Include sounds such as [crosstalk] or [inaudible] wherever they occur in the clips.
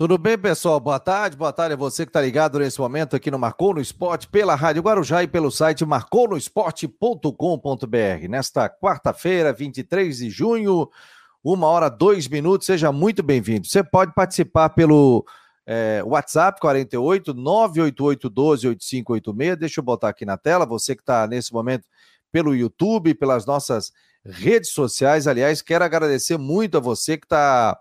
Tudo bem, pessoal? Boa tarde, boa tarde a você que está ligado nesse momento aqui no Marcou no Esporte, pela Rádio Guarujá e pelo site marconosport.com.br. Nesta quarta-feira, 23 de junho, uma hora, dois minutos, seja muito bem-vindo. Você pode participar pelo é, WhatsApp 48 988 12 8586. Deixa eu botar aqui na tela, você que está nesse momento pelo YouTube, pelas nossas redes sociais. Aliás, quero agradecer muito a você que está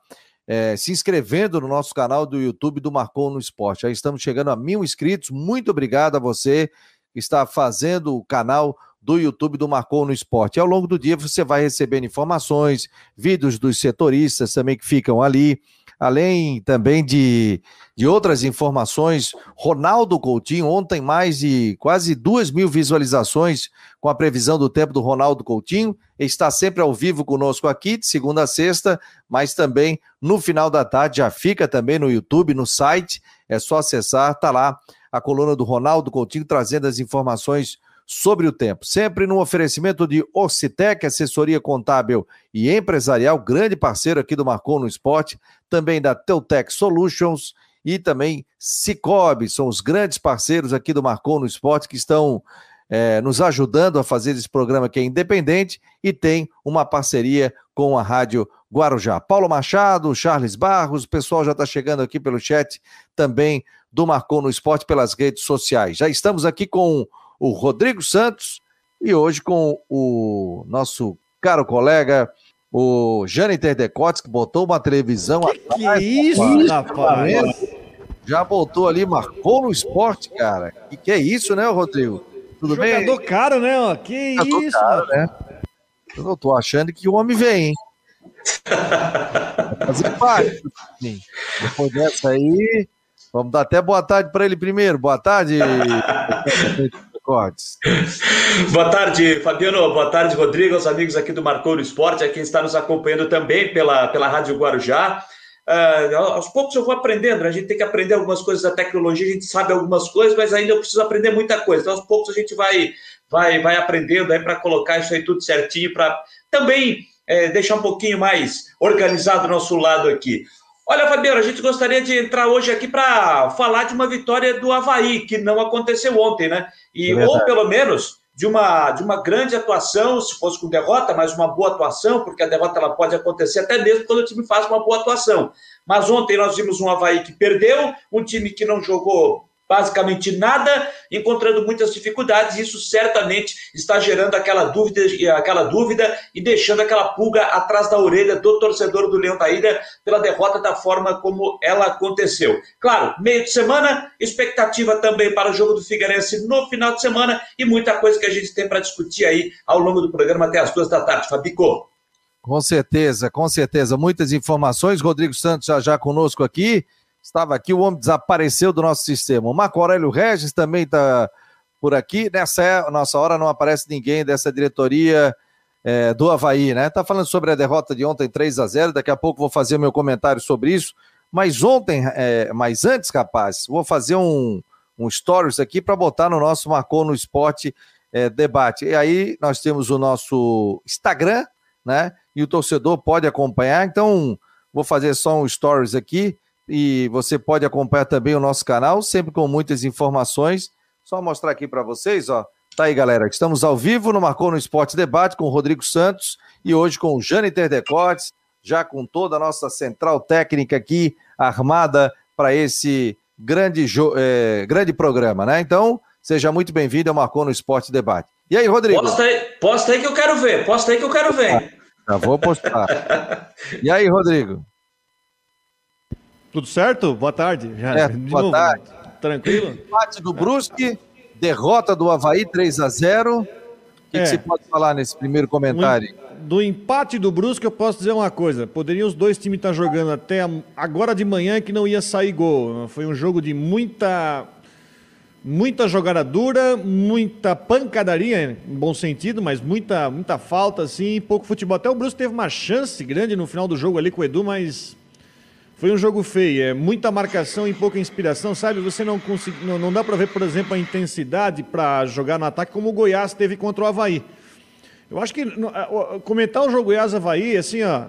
é, se inscrevendo no nosso canal do YouTube do Marcou no Esporte. Já estamos chegando a mil inscritos. Muito obrigado a você que está fazendo o canal do YouTube do Marcou no Esporte. E ao longo do dia você vai recebendo informações, vídeos dos setoristas também que ficam ali além também de, de outras informações, Ronaldo Coutinho, ontem mais de quase duas mil visualizações com a previsão do tempo do Ronaldo Coutinho, está sempre ao vivo conosco aqui, de segunda a sexta, mas também no final da tarde, já fica também no YouTube, no site, é só acessar, tá lá a coluna do Ronaldo Coutinho trazendo as informações sobre o tempo. Sempre no oferecimento de Ocitec, assessoria contábil e empresarial, grande parceiro aqui do Marcou no Esporte, também da Teutec Solutions e também Cicobi, são os grandes parceiros aqui do Marcou no Esporte que estão é, nos ajudando a fazer esse programa que é independente e tem uma parceria com a Rádio Guarujá. Paulo Machado, Charles Barros, o pessoal já está chegando aqui pelo chat também do Marcou no Esporte pelas redes sociais. Já estamos aqui com o Rodrigo Santos e hoje com o nosso caro colega, o Jâniter Decotes, que botou uma televisão. Que, que é isso, rapaz? Já botou ali, marcou no esporte, cara. Que que é isso, né, Rodrigo? Tudo Jogador bem? Jogador caro, né? Ó. Que Jogador isso, caro, né? Eu tô achando que o homem vem, hein? fazer parte. Depois dessa aí, vamos dar até boa tarde para ele primeiro. Boa tarde. [laughs] Boa tarde, Fabiano. Boa tarde, Rodrigo, aos amigos aqui do Marcou no Esporte, a quem está nos acompanhando também pela, pela Rádio Guarujá. Uh, aos poucos eu vou aprendendo, né? a gente tem que aprender algumas coisas da tecnologia, a gente sabe algumas coisas, mas ainda eu preciso aprender muita coisa. Então, aos poucos a gente vai, vai, vai aprendendo aí para colocar isso aí tudo certinho, para também é, deixar um pouquinho mais organizado o nosso lado aqui. Olha, Fabiano, a gente gostaria de entrar hoje aqui para falar de uma vitória do Havaí, que não aconteceu ontem, né? E, é ou pelo menos de uma, de uma grande atuação, se fosse com derrota, mas uma boa atuação, porque a derrota ela pode acontecer até mesmo quando o time faz uma boa atuação. Mas ontem nós vimos um Havaí que perdeu, um time que não jogou basicamente nada, encontrando muitas dificuldades, e isso certamente está gerando aquela dúvida, aquela dúvida e deixando aquela pulga atrás da orelha do torcedor do Leão da Ilha pela derrota da forma como ela aconteceu. Claro, meio de semana, expectativa também para o jogo do Figueirense no final de semana e muita coisa que a gente tem para discutir aí ao longo do programa até as duas da tarde. Fabico. Com certeza, com certeza. Muitas informações. Rodrigo Santos já já conosco aqui estava aqui, o homem desapareceu do nosso sistema. O Marco Aurélio Regis também está por aqui. Nessa é, nossa hora não aparece ninguém dessa diretoria é, do Havaí, né? Está falando sobre a derrota de ontem 3 a 0 Daqui a pouco vou fazer meu comentário sobre isso. Mas ontem, é, mas antes, capaz, vou fazer um, um stories aqui para botar no nosso Marcou no Esporte é, debate. E aí nós temos o nosso Instagram, né? E o torcedor pode acompanhar. Então, vou fazer só um stories aqui e você pode acompanhar também o nosso canal, sempre com muitas informações. Só mostrar aqui para vocês, ó. Tá aí, galera. Estamos ao vivo no Marcou no Esporte Debate com o Rodrigo Santos e hoje com o Jâniter Decotes, já com toda a nossa central técnica aqui armada para esse grande, é, grande programa, né? Então, seja muito bem-vindo ao Marcou no Esporte Debate. E aí, Rodrigo? Posta aí, posta aí que eu quero ver, posta aí que eu quero ver. Já vou postar. [laughs] e aí, Rodrigo? Tudo certo? Boa tarde. Já, é, boa novo, tarde. Tranquilo? Empate do Brusque, derrota do Havaí 3 a 0 O que, é. que você pode falar nesse primeiro comentário? Do empate do Brusque, eu posso dizer uma coisa. Poderiam os dois times estar jogando até agora de manhã que não ia sair gol. Foi um jogo de muita muita jogada dura, muita pancadaria, em bom sentido, mas muita, muita falta, assim, pouco futebol. Até o Brusque teve uma chance grande no final do jogo ali com o Edu, mas foi um jogo feio, é muita marcação e pouca inspiração, sabe? Você não consegue, não, não dá para ver, por exemplo, a intensidade para jogar no ataque como o Goiás teve contra o Havaí. Eu acho que comentar o jogo Goiás-Havaí, assim, ó,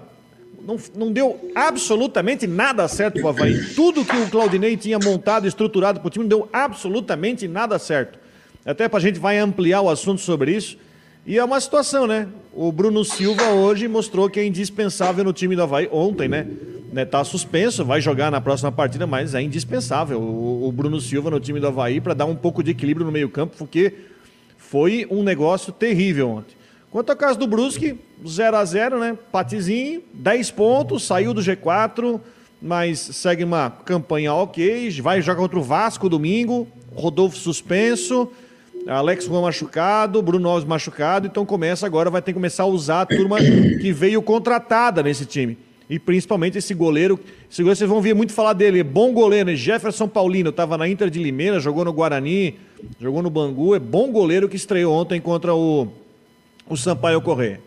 não, não deu absolutamente nada certo para o Havaí. Tudo que o Claudinei tinha montado, estruturado para o time, não deu absolutamente nada certo. Até para a gente vai ampliar o assunto sobre isso. E é uma situação, né? O Bruno Silva hoje mostrou que é indispensável no time do Havaí. Ontem, né? Né tá suspenso, vai jogar na próxima partida, mas é indispensável o, o Bruno Silva no time do Havaí para dar um pouco de equilíbrio no meio-campo, porque foi um negócio terrível ontem. Quanto ao caso do Brusque, 0 a 0 né? Patizinho, 10 pontos, saiu do G4, mas segue uma campanha ok. Vai jogar contra o Vasco domingo. Rodolfo suspenso. Alex Juan machucado, Bruno Alves machucado, então começa agora, vai ter que começar a usar a turma que veio contratada nesse time. E principalmente esse goleiro, esse goleiro vocês vão ver muito falar dele, é bom goleiro, né? Jefferson Paulino, estava na Inter de Limeira, jogou no Guarani, jogou no Bangu, é bom goleiro que estreou ontem contra o, o Sampaio Corrêa.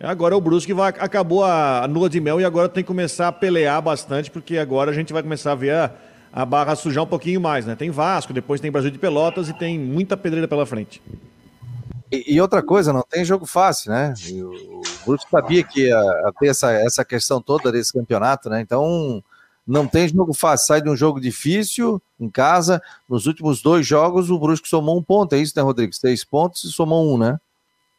Agora o Brusque vai, acabou a, a lua de mel e agora tem que começar a pelear bastante, porque agora a gente vai começar a ver a, a barra sujar um pouquinho mais, né? Tem Vasco, depois tem Brasil de Pelotas e tem muita pedreira pela frente. E, outra coisa, não tem jogo fácil, né? O, Brusque sabia que ia, ia ter essa, essa questão toda desse campeonato, né? Então não tem jogo fácil. Sai de um jogo difícil em casa. Nos últimos dois jogos, o Brusque somou um ponto. É isso, né, Rodrigues? Três pontos e somou um, né?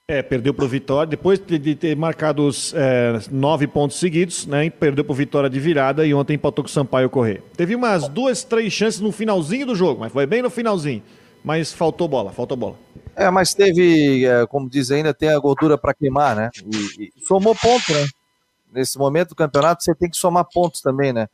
É, perdeu para o Vitória, depois de ter marcado os é, nove pontos seguidos, né? Perdeu para o Vitória de virada e ontem empatou com o Sampaio correr. Teve umas duas, três chances no finalzinho do jogo, mas foi bem no finalzinho. Mas faltou bola, faltou bola. É, mas teve, é, como diz ainda, tem a gordura para queimar, né? E, e somou ponto, né? Nesse momento do campeonato você tem que somar pontos também, né?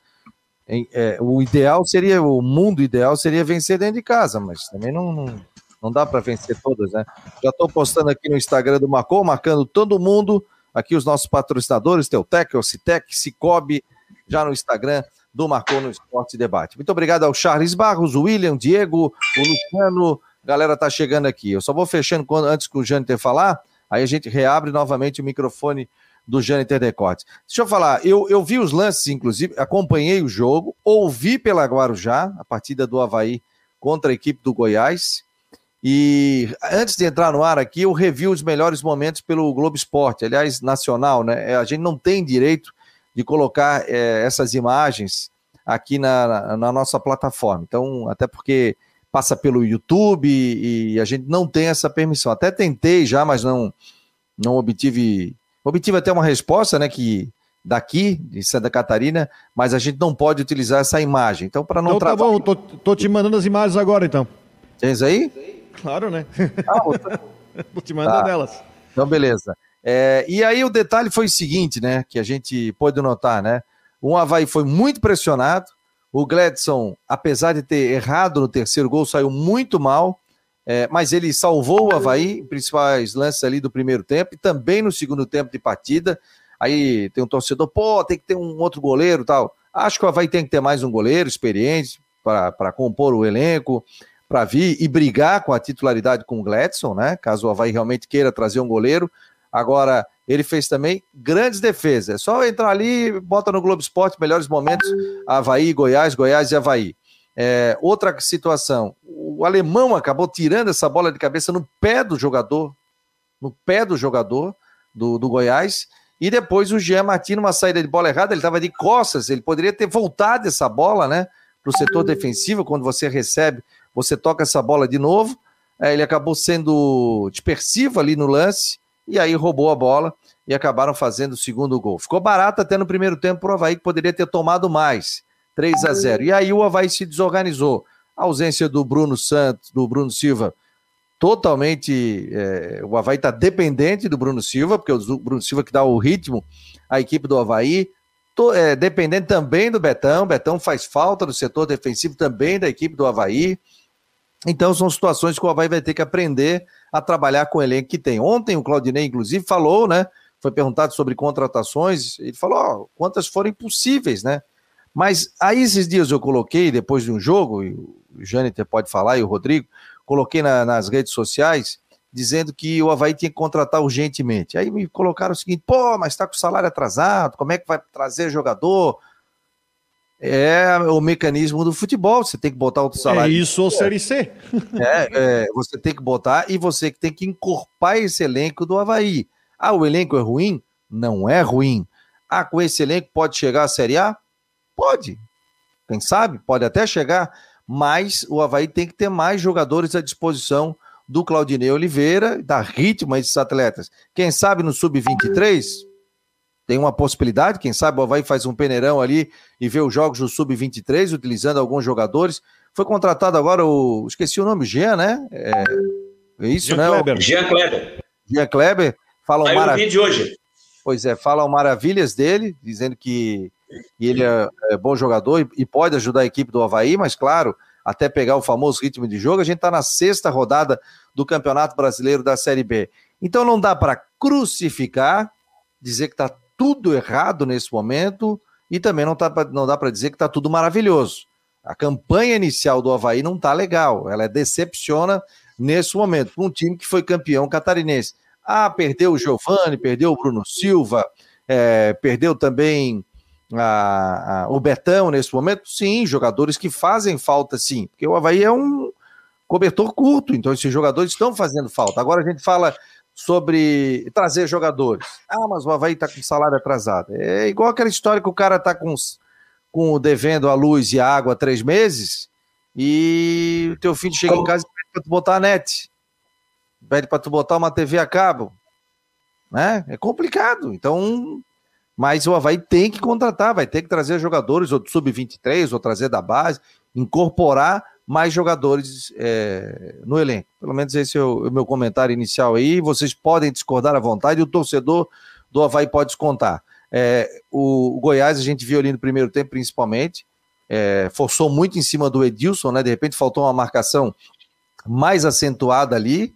É, o ideal seria, o mundo ideal seria vencer dentro de casa, mas também não, não não dá para vencer todas, né? Já estou postando aqui no Instagram do Marcou, marcando todo mundo, aqui os nossos patrocinadores, Teutec, Ocitec, Cicobi, já no Instagram do Marcou no Esporte Debate. Muito obrigado ao Charles Barros, o William, Diego, o Luciano, galera tá chegando aqui. Eu só vou fechando quando, antes que o Jâniter falar, aí a gente reabre novamente o microfone do Jâniter Decortes. Deixa eu falar, eu, eu vi os lances, inclusive, acompanhei o jogo, ouvi pela Guarujá, a partida do Havaí contra a equipe do Goiás, e antes de entrar no ar aqui, eu revi os melhores momentos pelo Globo Esporte, aliás, nacional, né? É, a gente não tem direito de colocar é, essas imagens aqui na, na, na, nossa plataforma. Então, até porque passa pelo YouTube e, e, a gente não tem essa permissão. Até tentei já, mas não, não obtive. Obtive até uma resposta, né? Que daqui, de Santa Catarina, mas a gente não pode utilizar essa imagem. Então, para não então, tá bom, tô, tô te mandando as imagens agora, então. Tens aí? Claro, né? Ah, [laughs] vou te mandar tá. delas. Então, beleza. É, e aí o detalhe foi o seguinte, né? Que a gente pôde notar, né? O Havaí foi muito pressionado. O Gladson, apesar de ter errado no terceiro gol, saiu muito mal. É, mas ele salvou o Havaí principais lances ali do primeiro tempo e também no segundo tempo de partida. Aí tem um torcedor, pô, tem que ter um outro goleiro tal. Acho que o Havaí tem que ter mais um goleiro experiente para compor o elenco para vir e brigar com a titularidade com o Gladson, né? Caso o Havaí realmente queira trazer um goleiro. Agora, ele fez também grandes defesas. É só entrar ali, bota no Globo Esporte, melhores momentos, Havaí, Goiás, Goiás e Havaí. É, outra situação, o alemão acabou tirando essa bola de cabeça no pé do jogador, no pé do jogador do, do Goiás, e depois o Jean Martins, numa saída de bola errada, ele estava de costas, ele poderia ter voltado essa bola, né, para o setor defensivo, quando você recebe você toca essa bola de novo, é, ele acabou sendo dispersivo ali no lance, e aí roubou a bola e acabaram fazendo o segundo gol. Ficou barato até no primeiro tempo para o Havaí, que poderia ter tomado mais, 3 a 0 E aí o Havaí se desorganizou. A ausência do Bruno Santos, do Bruno Silva, totalmente. É, o Havaí está dependente do Bruno Silva, porque o Bruno Silva que dá o ritmo à equipe do Havaí. Tô, é, dependente também do Betão. Betão faz falta no setor defensivo também da equipe do Havaí. Então são situações que o Havaí vai ter que aprender a trabalhar com o elenco que tem. Ontem o Claudinei, inclusive, falou, né? Foi perguntado sobre contratações, ele falou, quantas forem possíveis, né? Mas aí esses dias eu coloquei, depois de um jogo, e o Jâniter pode falar, e o Rodrigo, coloquei na, nas redes sociais, dizendo que o Havaí tinha que contratar urgentemente. Aí me colocaram o seguinte, pô, mas está com o salário atrasado, como é que vai trazer jogador? É o mecanismo do futebol. Você tem que botar o salário. É isso ou Série C. [laughs] É, é, você tem que botar e você tem que encorpar esse elenco do Havaí. Ah, o elenco é ruim? Não é ruim. Ah, com esse elenco pode chegar à Série A? Pode. Quem sabe? Pode até chegar, mas o Havaí tem que ter mais jogadores à disposição do Claudinei Oliveira, dar ritmo a esses atletas. Quem sabe no Sub-23 tem uma possibilidade, quem sabe o Havaí faz um peneirão ali e vê os jogos do Sub-23, utilizando alguns jogadores. Foi contratado agora o. Esqueci o nome, Jean, né? É, é isso, Jean né? Kleber. Jean Kleber. Jean Kleber. Falam Saiu marav... vídeo hoje. Pois é, falam maravilhas dele, dizendo que, que ele é, é, bom jogador e, e pode ajudar a equipe do Havaí, mas claro, até pegar o famoso ritmo de jogo, a gente está na sexta rodada do Campeonato Brasileiro da Série B. Então não dá para crucificar, dizer que está tudo errado nesse momento e também não, tá, não dá para dizer que está tudo maravilhoso. A campanha inicial do Havaí não está legal, ela decepciona nesse momento, para um time que foi campeão catarinense. Ah, perdeu o Giovani, perdeu o Bruno Silva, é, perdeu também a, a, o Betão nesse momento. Sim, jogadores que fazem falta, sim, porque o Havaí é um cobertor curto, então esses jogadores estão fazendo falta. Agora a gente fala sobre trazer jogadores. Ah, mas o Havaí está com salário atrasado. É igual aquela história que o cara está com, com devendo a luz e a água há três meses e o teu filho chega Como? em casa e pede para tu botar a net. Pede para tu botar uma TV a cabo. Né? É complicado. Então, mas o Havaí tem que contratar, vai ter que trazer jogadores, ou do sub-23, ou trazer da base, incorporar mais jogadores é, no elenco. Pelo menos esse é o, o, meu comentário inicial aí. Vocês podem discordar à vontade, o torcedor do Havaí pode descontar. É, o, o, Goiás, a gente viu ali no primeiro tempo, principalmente, é, forçou muito em cima do Edilson, né? De repente faltou uma marcação mais acentuada ali,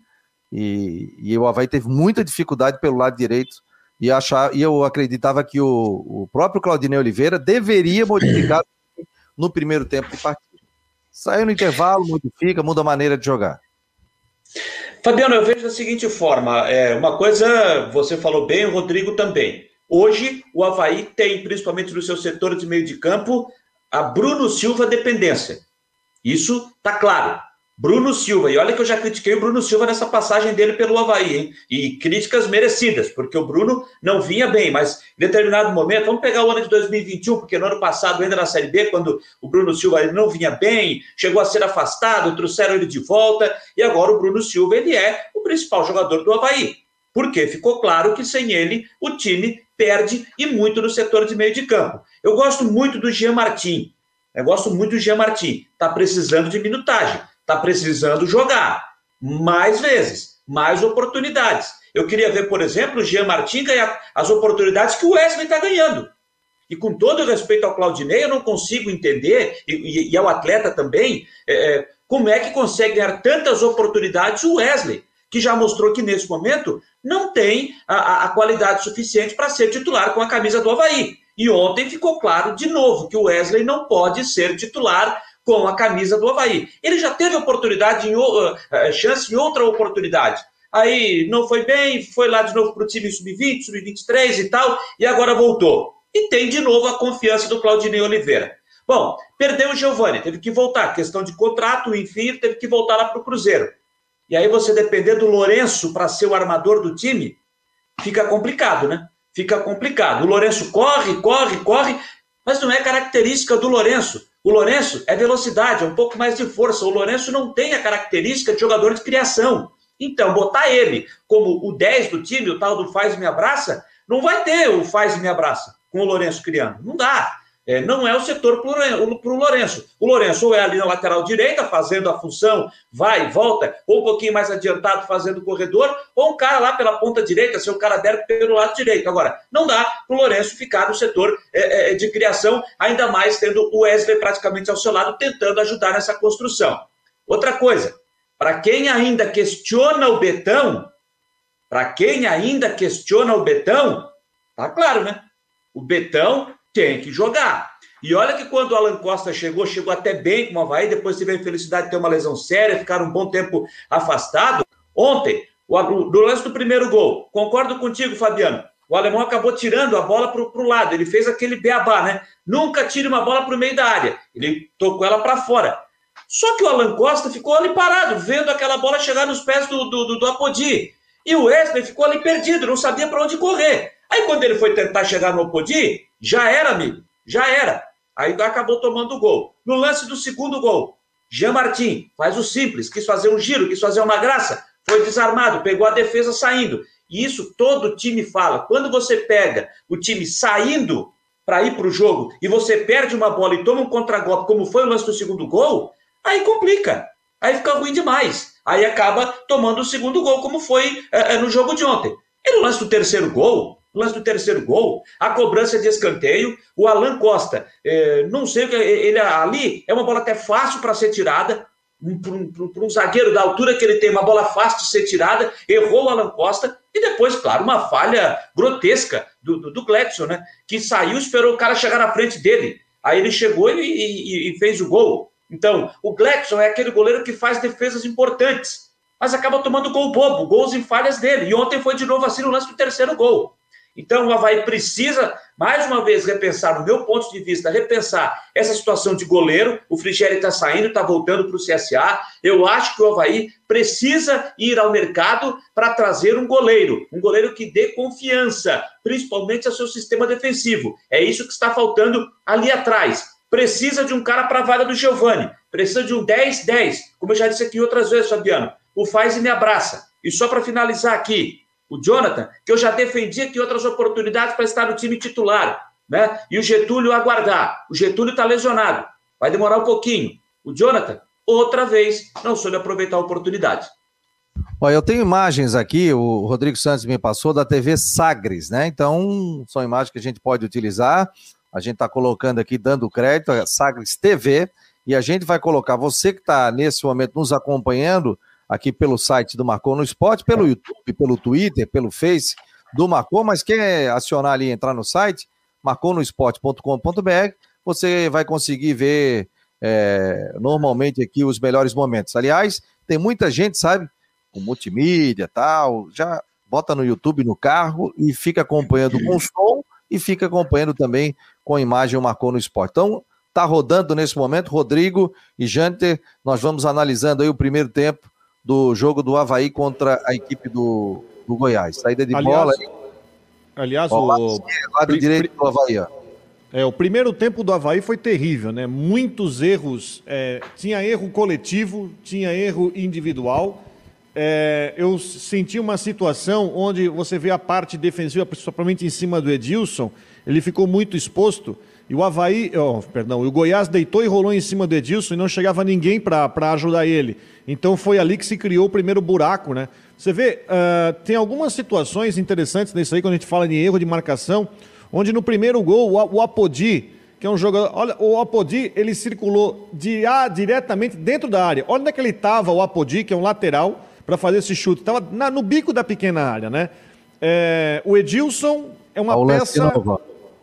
e, e o Havaí teve muita dificuldade pelo lado direito. E, achar, e eu acreditava que o, o próprio Claudinei Oliveira deveria modificar [clears throat] no primeiro tempo de partida. Saiu no intervalo, modifica, muda a maneira de jogar. Fabiano, eu vejo da seguinte forma: é, uma coisa você falou bem, o Rodrigo também. Hoje, o Havaí tem, principalmente no seu setor de meio de campo, a Bruno Silva dependência. Isso está claro. Bruno Silva, e olha que eu já critiquei o Bruno Silva nessa passagem dele pelo Havaí, hein? E críticas merecidas, porque o Bruno não vinha bem, mas em determinado momento, vamos pegar o ano de 2021, porque no ano passado, ainda na Série B, quando o Bruno Silva ele não vinha bem, chegou a ser afastado, trouxeram ele de volta, e agora o Bruno Silva ele é o principal jogador do Havaí. Porque ficou claro que sem ele o time perde e muito no setor de meio de campo. Eu gosto muito do Jean Martin. Eu gosto muito do Jean Martin. Está precisando de minutagem está precisando jogar mais vezes, mais oportunidades. Eu queria ver, por exemplo, o Jean Martin ganhar as oportunidades que o Wesley está ganhando. E com todo respeito ao Claudinei, eu não consigo entender, e, e, ao atleta também, é, é, como é que consegue ganhar tantas oportunidades o Wesley, que já mostrou que nesse momento não tem a, a qualidade suficiente para ser titular com a camisa do Havaí. E ontem ficou claro de novo que o Wesley não pode ser titular com a camisa do Havaí. Ele já teve oportunidade, em, uh, chance em outra oportunidade. Aí não foi bem, foi lá de novo para o time sub-20, sub-23 e tal, e agora voltou. E tem de novo a confiança do Claudinei Oliveira. Bom, perdeu o Giovani, teve que voltar, questão de contrato, enfim, teve que voltar lá para o Cruzeiro. E aí você depender do Lourenço para ser o armador do time, fica complicado, né? Fica complicado. O Lourenço corre, corre, corre, mas não é característica do Lourenço. O Lourenço é velocidade, é um pouco mais de força. O Lourenço não tem a característica de jogador de criação. Então, botar ele como o 10 do time, o tal do faz e me abraça, não vai ter o faz e me abraça com o Lourenço criando. Não dá. É, não é o setor para o Lourenço. O Lourenço ou é ali na lateral direita, fazendo a função, vai volta, ou um pouquinho mais adiantado, fazendo o corredor, ou um cara lá pela ponta direita, seu cara aberto pelo lado direito. Agora, não dá para o Lourenço ficar no setor é, é, de criação, ainda mais tendo o Wesley praticamente ao seu lado, tentando ajudar nessa construção. Outra coisa, para quem ainda questiona o Betão, para quem ainda questiona o Betão, tá claro, né? O Betão tem que jogar. E olha que quando o Alan Costa chegou, chegou até bem com o Havaí, depois teve a infelicidade de ter uma lesão séria, ficar um bom tempo afastado. Ontem, o, do lance do primeiro gol, concordo contigo, Fabiano. O alemão acabou tirando a bola para o lado. Ele fez aquele beabá, né? Nunca tire uma bola para o meio da área. Ele tocou ela para fora. Só que o Alan Costa ficou ali parado, vendo aquela bola chegar nos pés do, do, do, do Apodi. E o Wesley ficou ali perdido, não sabia para onde correr. Aí quando ele foi tentar chegar no Opodi, já era, amigo, já era. Aí acabou tomando o gol. No lance do segundo gol, Jean Martin faz o simples, quis fazer um giro, quis fazer uma graça, foi desarmado, pegou a defesa saindo. E isso todo time fala. Quando você pega o time saindo para ir para o jogo e você perde uma bola e toma um contragolpe, como foi o lance do segundo gol, aí complica. Aí fica ruim demais. Aí acaba tomando o segundo gol, como foi é, no jogo de ontem. E no lance do terceiro gol, lance do terceiro gol, a cobrança de escanteio, o Alan Costa, é, não sei o que, ele ali é uma bola até fácil para ser tirada, para um, um, um, zagueiro da altura que ele tem, uma bola fácil de ser tirada, errou o Alan Costa, e depois, claro, uma falha grotesca do, do, do né? Que saiu, esperou o cara chegar na frente dele. Aí ele chegou e, e, e fez o gol. Então, o Gledson é aquele goleiro que faz defesas importantes, mas acaba tomando gol bobo, gols em falhas dele. E ontem foi de novo assim no lance do terceiro gol. Então, o Havaí precisa, mais uma vez, repensar, no meu ponto de vista, repensar essa situação de goleiro. O Frigério está saindo, está voltando para o CSA. Eu acho que o Havaí precisa ir ao mercado para trazer um goleiro, um goleiro que dê confiança, principalmente ao seu sistema defensivo. É isso que está faltando ali atrás. Precisa de um cara para a vaga do Giovani, precisa de um 10-10, como eu já disse aqui outras vezes, Fabiano. O faz e me abraça. E só para finalizar aqui, o Jonathan, que eu já defendi aqui outras oportunidades para estar no time titular, né? E o Getúlio aguardar. O Getúlio está lesionado, vai demorar um pouquinho. O Jonathan, outra vez, não soube aproveitar a oportunidade. Olha, eu tenho imagens aqui, o Rodrigo Santos me passou, da TV Sagres, né? Então, são imagens que a gente pode utilizar. A gente está colocando aqui, dando crédito, a Sagres TV, e a gente vai colocar, você que está nesse momento nos acompanhando, aqui pelo site do Marcou no Esporte, pelo YouTube, pelo Twitter, pelo Face do Marcou, mas quer acionar ali, entrar no site, marconosport.com.br, você vai conseguir ver é, normalmente aqui os melhores momentos. Aliás, tem muita gente, sabe, com multimídia tal, já bota no YouTube no carro e fica acompanhando com som e fica acompanhando também com imagem o Marcou no Esporte. Então, tá rodando nesse momento, Rodrigo e Janter, nós vamos analisando aí o primeiro tempo do jogo do Havaí contra a equipe do, do Goiás. Saída de aliás, bola. Aliás, o lado, lado direito do Havaí, ó. É, o primeiro tempo do Havaí foi terrível, né? Muitos erros. É, tinha erro coletivo, tinha erro individual. É, eu senti uma situação onde você vê a parte defensiva, principalmente em cima do Edilson, ele ficou muito exposto. E o Havaí, oh, perdão, o Goiás deitou e rolou em cima do Edilson e não chegava ninguém para ajudar ele. Então foi ali que se criou o primeiro buraco, né? Você vê, uh, tem algumas situações interessantes nisso aí, quando a gente fala de erro de marcação, onde no primeiro gol, o, o Apodi, que é um jogador. Olha, o Apodi, ele circulou de, ah, diretamente dentro da área. Olha onde é que ele estava, o Apodi, que é um lateral, para fazer esse chute. Estava no bico da pequena área, né? É, o Edilson é uma peça.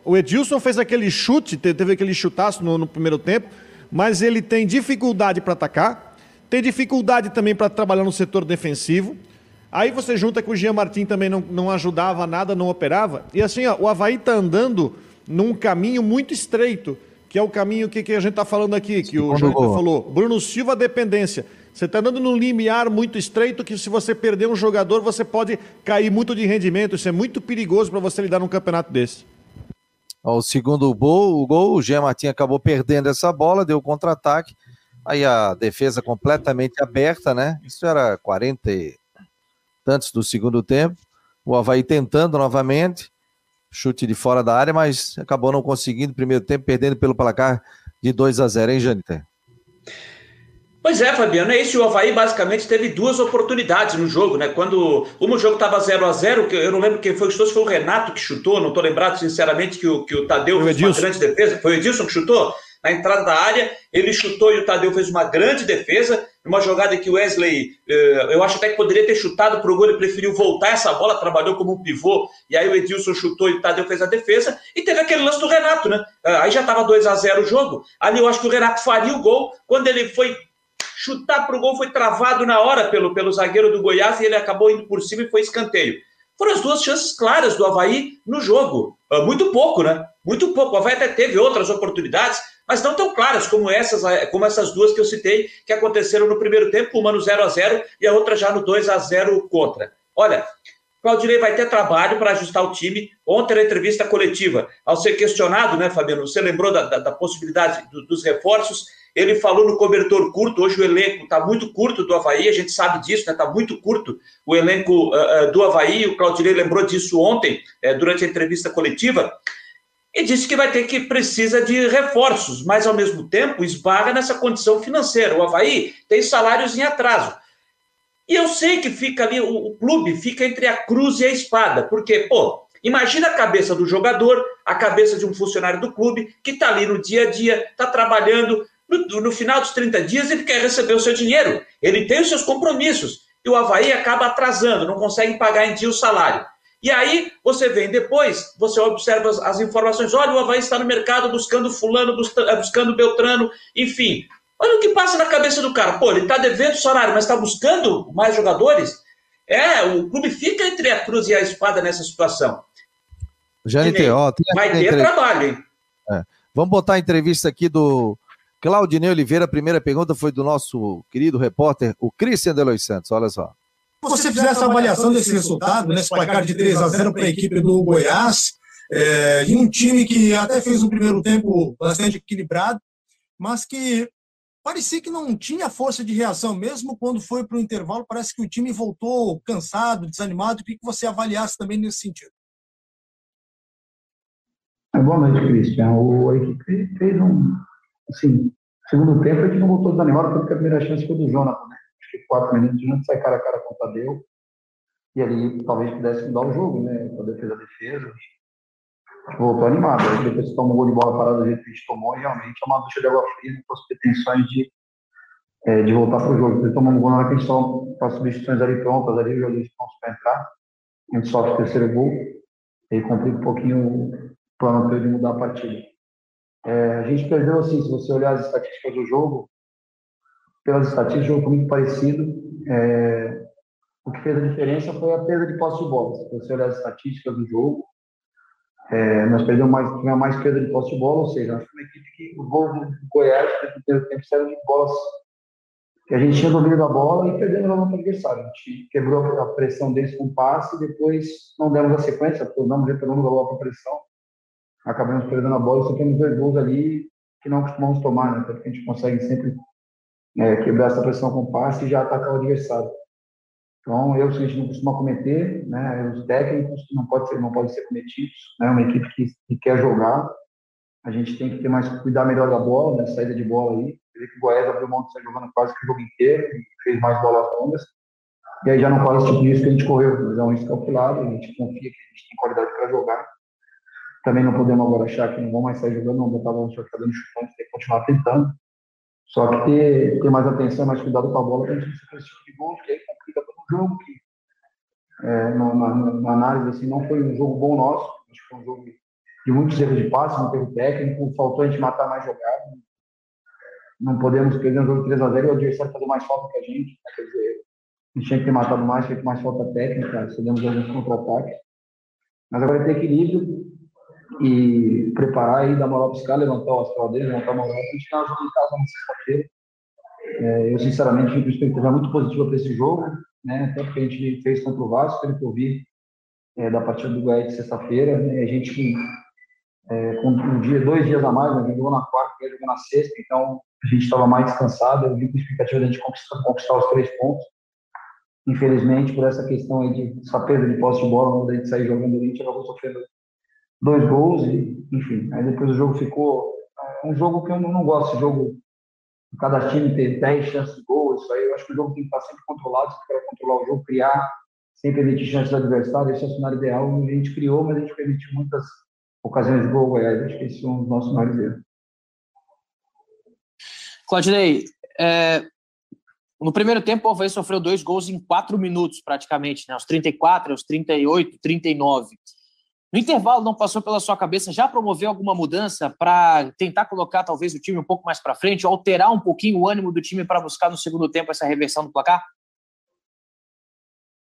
O Edilson fez aquele chute, teve aquele chutaço no, no primeiro tempo, mas ele tem dificuldade para atacar, tem dificuldade também para trabalhar no setor defensivo. Aí você junta que o Jean Martin também não, não ajudava nada, não operava. E assim, ó, o Havaí está andando num caminho muito estreito, que é o caminho que, que a gente está falando aqui, que o Jonathan falou. Bruno Silva, dependência. Você está andando num limiar muito estreito que se você perder um jogador, você pode cair muito de rendimento. Isso é muito perigoso para você lidar num campeonato desse. O segundo gol, o gol, o acabou perdendo essa bola, deu contra-ataque. Aí a defesa completamente aberta, né? Isso era 40 e tantos do segundo tempo. O Havaí tentando novamente, chute de fora da área, mas acabou não conseguindo. Primeiro tempo, perdendo pelo placar de 2 a 0, hein, Janiter? Pois é, Fabiano, é isso. O Havaí basicamente teve duas oportunidades no jogo, né? Quando o jogo estava 0 a 0 eu não lembro quem foi que chutou, se foi o Renato que chutou, não estou lembrado sinceramente que o, que o Tadeu fez uma grande defesa. Foi o Edilson que chutou? Na entrada da área, ele chutou e o Tadeu fez uma grande defesa. Uma jogada que o Wesley, eh, eu acho até que poderia ter chutado para o gol, ele preferiu voltar essa bola, trabalhou como um pivô, e aí o Edilson chutou e o Tadeu fez a defesa. E teve aquele lance do Renato, né? Eh, aí já estava 2 a 0 o jogo. Ali eu acho que o Renato faria o gol quando ele foi chutar para o gol foi travado na hora pelo, pelo zagueiro do Goiás e ele acabou indo por cima e foi escanteio. Foram as duas chances claras do Havaí no jogo. Uh, muito pouco, né? Muito pouco. O Havaí até teve outras oportunidades, mas não tão claras como essas, eh, como essas duas que eu citei, que aconteceram no primeiro tempo, uma no 0 a 0 e a outra já no 2 a 0 contra. Olha, Claudinei vai ter trabalho para ajustar o time. Ontem, na entrevista coletiva, ao ser questionado, né, Fabiano? Você lembrou da, da, da possibilidade do, dos reforços? Ele falou no cobertor curto. Hoje o elenco está muito curto do Havaí, a gente sabe disso, está né? Tá muito curto o elenco uh, uh, do Havaí. O Claudinei lembrou disso ontem, uh, durante a entrevista coletiva e disse que vai ter que precisa de reforços, mas ao mesmo tempo esbaga nessa condição financeira. O Havaí tem salários em atraso. E eu sei que fica ali, o, o clube fica entre a cruz e a espada, porque, pô, imagina a cabeça do jogador, a cabeça de um funcionário do clube que está ali no dia a dia, está trabalhando, no, no, final dos 30 dias ele quer receber o seu dinheiro, ele tem os seus compromissos, e o Havaí acaba atrasando, não consegue pagar em dia o salário. E aí você vem depois, você observa as, as informações, olha, o Havaí está no mercado buscando fulano, buscando, buscando Beltrano, enfim. Olha o que passa na cabeça do cara. Pô, ele está devendo salário, mas está buscando mais jogadores? É, o clube fica entre a cruz e a espada nessa situação. Janete, ó, vai ter trabalho, hein? É. Vamos botar a entrevista aqui do Claudinei Oliveira. A primeira pergunta foi do nosso querido repórter, o Christian Delois Santos. Olha só você fizer essa avaliação desse resultado, nesse placar de 3 a 0 para a equipe do Goiás, é, e um time que até fez um primeiro tempo bastante equilibrado, mas que parecia que não tinha força de reação, mesmo quando foi para o intervalo, parece que o time voltou cansado, desanimado. O que você avaliasse também nesse sentido? É, boa noite, Cristian. O, a equipe fez um. Assim, segundo tempo, a gente não voltou desanimado, porque a primeira chance foi do Jonathan, né? acho que quatro minutos juntos, sai cara a cara com o Tadeu. E ali talvez pudesse mudar o jogo, né? A defesa a defesa. Voltou animado. Aí depois toma um gol de bola parada do jeito que a gente tomou, e realmente é uma ducha de água fria com as pretensões de, é, de voltar para o jogo. Ele tomou um gol na hora que a gente com as substituições ali prontas, ali, os jogadores prontos para entrar. A gente sofre o terceiro gol. E complica um pouquinho o plano de mudar a partida. É, a gente perdeu, assim, se você olhar as estatísticas do jogo, pelas estatísticas, um jogo muito parecido. É, o que fez a diferença foi a perda de posse de bola. Se você olhar as estatísticas do jogo, é, nós perdemos mais, tivemos mais perda de posse de bola, ou seja, nós uma equipe que o gol do Goiás, no primeiro tempo, saiu de bolas que a gente tinha domínio da bola e perdemos a mão o adversário. A gente quebrou a pressão deles com passe e depois não demos a sequência, tornamos retornamos a bola para pressão. Acabamos perdendo a bola e temos dois gols ali que não costumamos tomar, né? Porque a gente consegue sempre é, quebrar essa pressão com passe e já atacar o adversário. Então, eu, a gente não costuma cometer, né, os técnicos não pode ser, não podem ser cometidos, né, uma equipe que, que, quer jogar, a gente tem que ter mais, cuidar melhor da bola, né, saída de bola aí, ver que o Goiás abriu mão de estar jogando quase que o jogo inteiro, fez mais bolas longas, e aí já não corre esse tipo de risco que a gente correu, mas é um risco calculado, a gente confia que a gente tem qualidade para jogar, também não podemos agora achar que não vão mais sair jogando, não botar a bola no ficar dando chutão, tem que continuar tentando, só que ter, ter mais atenção, mais cuidado com a bola para a gente não tipo de gol, que aí complica todo o jogo. Que, é, na, na, na, análise, assim, não foi um jogo bom nosso, acho que foi um jogo de muitos erros de passe, não teve técnico, faltou a gente matar mais jogada. Não podemos perder um jogo de 3x0 e o adversário fazer mais falta que a gente. Né? Quer dizer, a gente tinha que ter matado mais, feito mais falta técnica, cedemos alguns contra-ataques. Mas agora tem equilíbrio, e preparar e dar moral para os caras, levantar o astral deles, levantar a moral a gente dar jogo em casa na sexta-feira. É, eu, sinceramente, tive uma expectativa muito positiva para esse jogo, né? até porque a gente fez contra o Vasco, pelo que eu vi é, da partida do Goiás de sexta-feira. Né? A gente, é, com um dia, dois dias a mais, né? a gente jogou na quarta, e jogou na sexta, então a gente estava mais descansado. Eu vi com a expectativa de a gente conquistar, conquistar os três pontos. Infelizmente, por essa questão aí de essa perda de posse de bola, onde a gente sair jogando, a gente acabou sofrendo dois gols e, enfim, aí depois o jogo ficou um jogo que eu não, gosto, esse jogo cada time ter 10 chances de gol, isso aí eu acho que o jogo tem que estar sempre controlado, se quer controlar o jogo, criar, sem permitir chances do adversário, esse é o cenário ideal, a gente criou, mas a gente permitiu muitas ocasiões de gol, Goiás, acho que esse é um dos nossos maiores erros. Claudinei, é, no primeiro tempo o Havaí sofreu dois gols em quatro minutos, praticamente, né? aos 34, aos 38, 39. No intervalo, não passou pela sua cabeça já promover alguma mudança para tentar colocar talvez o time um pouco mais para frente, alterar um pouquinho o ânimo do time para buscar no segundo tempo essa reversão do placar?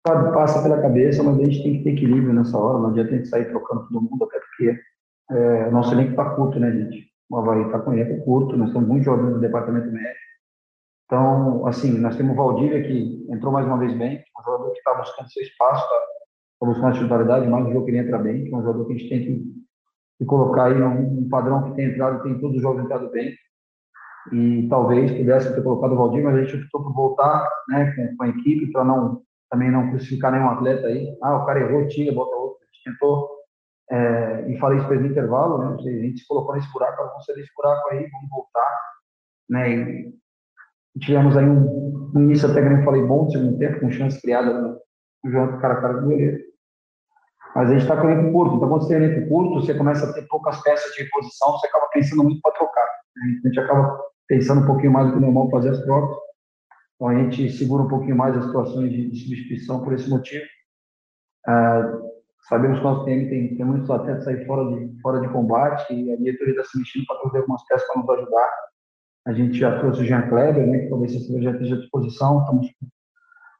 Passa pela cabeça, mas a gente tem que ter equilíbrio nessa hora. Não adianta a gente sair trocando todo mundo, até porque é, o nosso elenco está curto, né, gente? O Havaí está com elenco curto, nós temos muitos jogadores no departamento médico. Então, assim, nós temos o Valdívia que entrou mais uma vez bem, um jogador que está buscando seu espaço, está para buscar titularidade, mais um jogo que ele entra bem, que é um jogador que a gente tem que, que colocar aí um, um, padrão que tem entrado, tem todos os jogos entrado bem. E talvez pudesse ter colocado o Valdir, mas a gente optou por voltar né, com, com a equipe para não também não crucificar nenhum atleta aí. Ah, o cara errou, tira, bota outro. A gente tentou, é, e falei isso para intervalo, né? A gente se colocou nesse buraco, vamos sair desse buraco aí, vamos voltar. Né? E tivemos aí um, um início até que eu falei bom no segundo tempo, com chance criada no, no jogo cara a cara do goleiro. Mas a gente está com elenco curto, então quando você tem elenco curto, você começa a ter poucas peças de reposição, você acaba pensando muito para trocar. Né? A gente acaba pensando um pouquinho mais do que o normal fazer as trocas. Então a gente segura um pouquinho mais as situações de, de substituição por esse motivo. Ah, sabemos que o nosso time tem, tem muitos atletas aí fora de, fora de combate e a diretoria está se mexendo para trazer algumas peças para nos ajudar. A gente já trouxe o Jean Kleber, né, que talvez esse já esteja à disposição. Estamos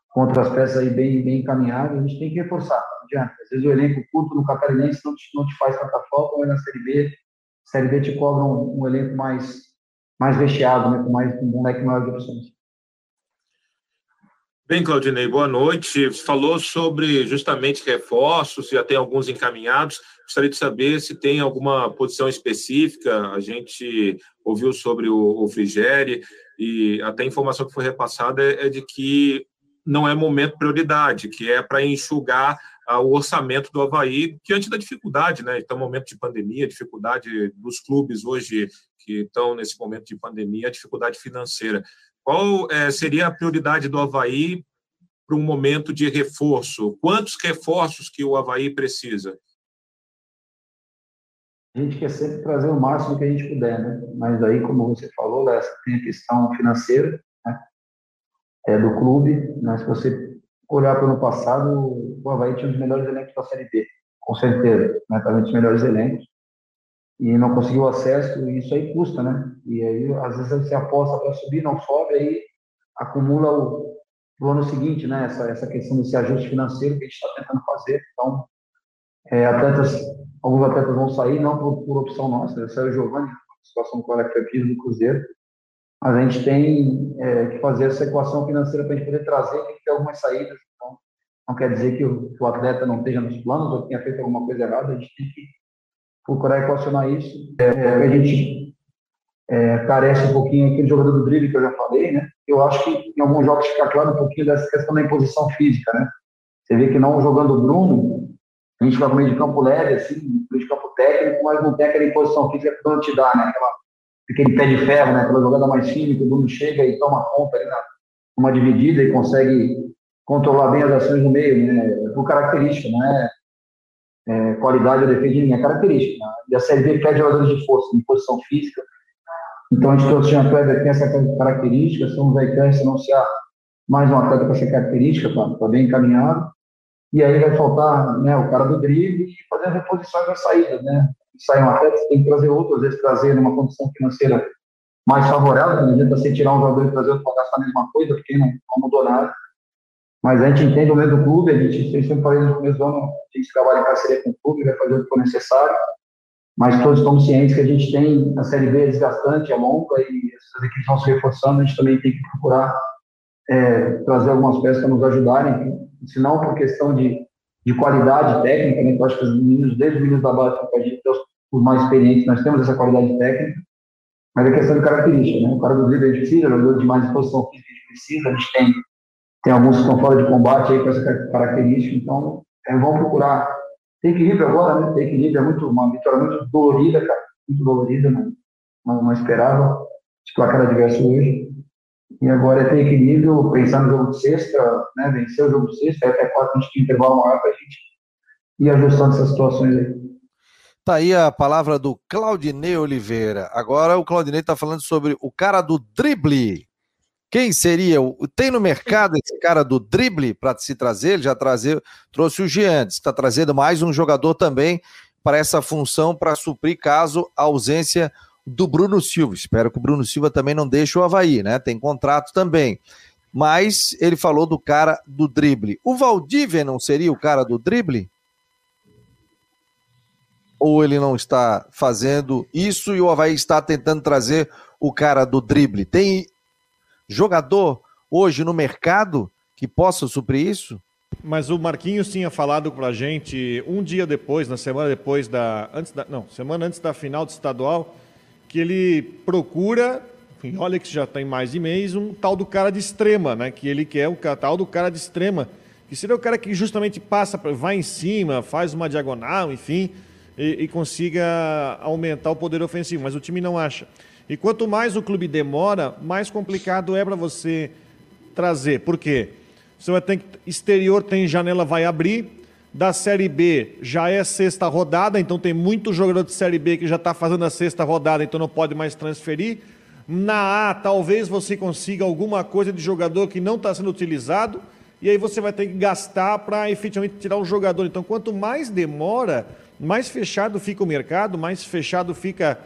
com outras peças aí bem, bem encaminhadas. A gente tem que reforçar, adianta. Às vezes o elenco curto no Catarinense não te, não te faz tanta falta, mas na Série B, Série B te cobra um, um elenco mais, mais recheado, né, com, mais, um leque maior de opções. Bem, Claudinei, boa noite. Você falou sobre justamente reforços, já tem alguns encaminhados. Gostaria de saber se tem alguma posição específica. A gente ouviu sobre o, o Frigeri e até a informação que foi repassada é, é de que não é momento prioridade, que é para enxugar o orçamento do Havaí, diante da dificuldade, né? Então, momento de pandemia, dificuldade dos clubes hoje que estão nesse momento de pandemia, a dificuldade financeira. Qual é, seria a prioridade do Havaí para um momento de reforço? Quantos reforços que o Havaí precisa? A gente quer sempre trazer o máximo que a gente puder, né? Mas aí, como você falou, tem a questão financeira né? é, do clube. Mas se você olhar para o ano passado, o Havaí tinha os melhores elencos da Série B, com certeza. Né? Também os melhores elencos e não conseguiu acesso, e isso aí custa, né? E aí, às vezes, você aposta para subir, não sobe, aí acumula o, o ano seguinte, né? Essa, essa questão desse ajuste financeiro que a gente está tentando fazer. Então, é, atletas, alguns atletas vão sair, não por, por opção nossa, saiu o Giovanni, situação com o foi do Cruzeiro, mas a gente tem é, que fazer essa equação financeira para a gente poder trazer, tem que ter algumas saídas. Não quer dizer que o, que o atleta não esteja nos planos ou tenha feito alguma coisa errada, a gente tem que procurar equacionar isso. É, a gente é, carece um pouquinho aquele jogador do drible que eu já falei, né? Eu acho que em alguns jogos fica claro um pouquinho dessa questão da imposição física, né? Você vê que não jogando o Bruno, a gente com meio de campo leve, assim, meio de campo técnico, mas não tem aquela imposição física que o Bruno te dá, né? Aquela, aquele pé de ferro, né? Aquela jogada mais fina que o Bruno chega e toma conta ali na, numa dividida e consegue controlar bem as ações no meio, né? Por característica, não é é, qualidade ou defesa de linha, característica. Né? E a Série B quer jogadores de força, de posição física. Então, a gente trouxe o Jean Kleber, tem essa característica, estamos aí se anunciar mais um atleta com essa característica, está tá bem encaminhado. E aí vai faltar né, o cara do drible e fazer as reposições das saídas, né? Sai um atleta, você tem que trazer outro, às vezes trazer numa condição financeira mais favorável, não adianta você tirar um jogador e trazer outro para gastar a mesma coisa, porque não, não mudou nada. Mas a gente entende o meio do clube, a gente sempre falei no do ano, a gente trabalha em parceria com o clube, vai fazer o que for necessário, mas todos estamos cientes que a gente tem a Série B é desgastante, é longa, e essas equipes vão se reforçando, a gente também tem que procurar é, trazer algumas peças para nos ajudarem, se não por questão de, de qualidade técnica, né, eu acho que os meninos, desde os meninos da base com a gente, os mais experientes, nós temos essa qualidade técnica, mas é questão de característica, né? O cara do líder a gente precisa, jogador de mais exposição física a gente precisa, a gente tem tem alguns que estão fora de combate aí com essa característica, então é, vão procurar. Tem equilíbrio agora, né? Tem equilíbrio, é muito, uma vitória muito dolorida, cara, muito dolorida, não, não, não esperava de placar adverso hoje. E agora é ter equilíbrio, pensar no jogo de sexta, né? Vencer o jogo de sexta, até quatro a gente tem intervalo maior para a gente ir ajustando essas situações aí. Tá aí a palavra do Claudinei Oliveira. Agora o Claudinei está falando sobre o cara do drible. Quem seria? Tem no mercado esse cara do drible para se trazer? Ele já trazer, trouxe o Giantes, está trazendo mais um jogador também para essa função para suprir caso a ausência do Bruno Silva. Espero que o Bruno Silva também não deixe o Havaí, né? Tem contrato também. Mas ele falou do cara do drible. O Valdívia não seria o cara do drible? Ou ele não está fazendo isso e o Havaí está tentando trazer o cara do drible? Tem jogador hoje no mercado que possa suprir isso? Mas o Marquinhos tinha falado para a gente um dia depois, na semana depois da, antes da, não, semana antes da final do estadual, que ele procura, enfim, olha que já tem mais de mês, um tal do cara de extrema, né? Que ele quer o tal do cara de extrema, que seria o cara que justamente passa, vai em cima, faz uma diagonal, enfim, e, e consiga aumentar o poder ofensivo. Mas o time não acha. E quanto mais o clube demora, mais complicado é para você trazer. Por quê? Você vai ter que. Exterior tem janela, vai abrir. Da Série B já é sexta rodada, então tem muito jogador de Série B que já está fazendo a sexta rodada, então não pode mais transferir. Na A, talvez você consiga alguma coisa de jogador que não está sendo utilizado, e aí você vai ter que gastar para efetivamente tirar o jogador. Então, quanto mais demora, mais fechado fica o mercado, mais fechado fica,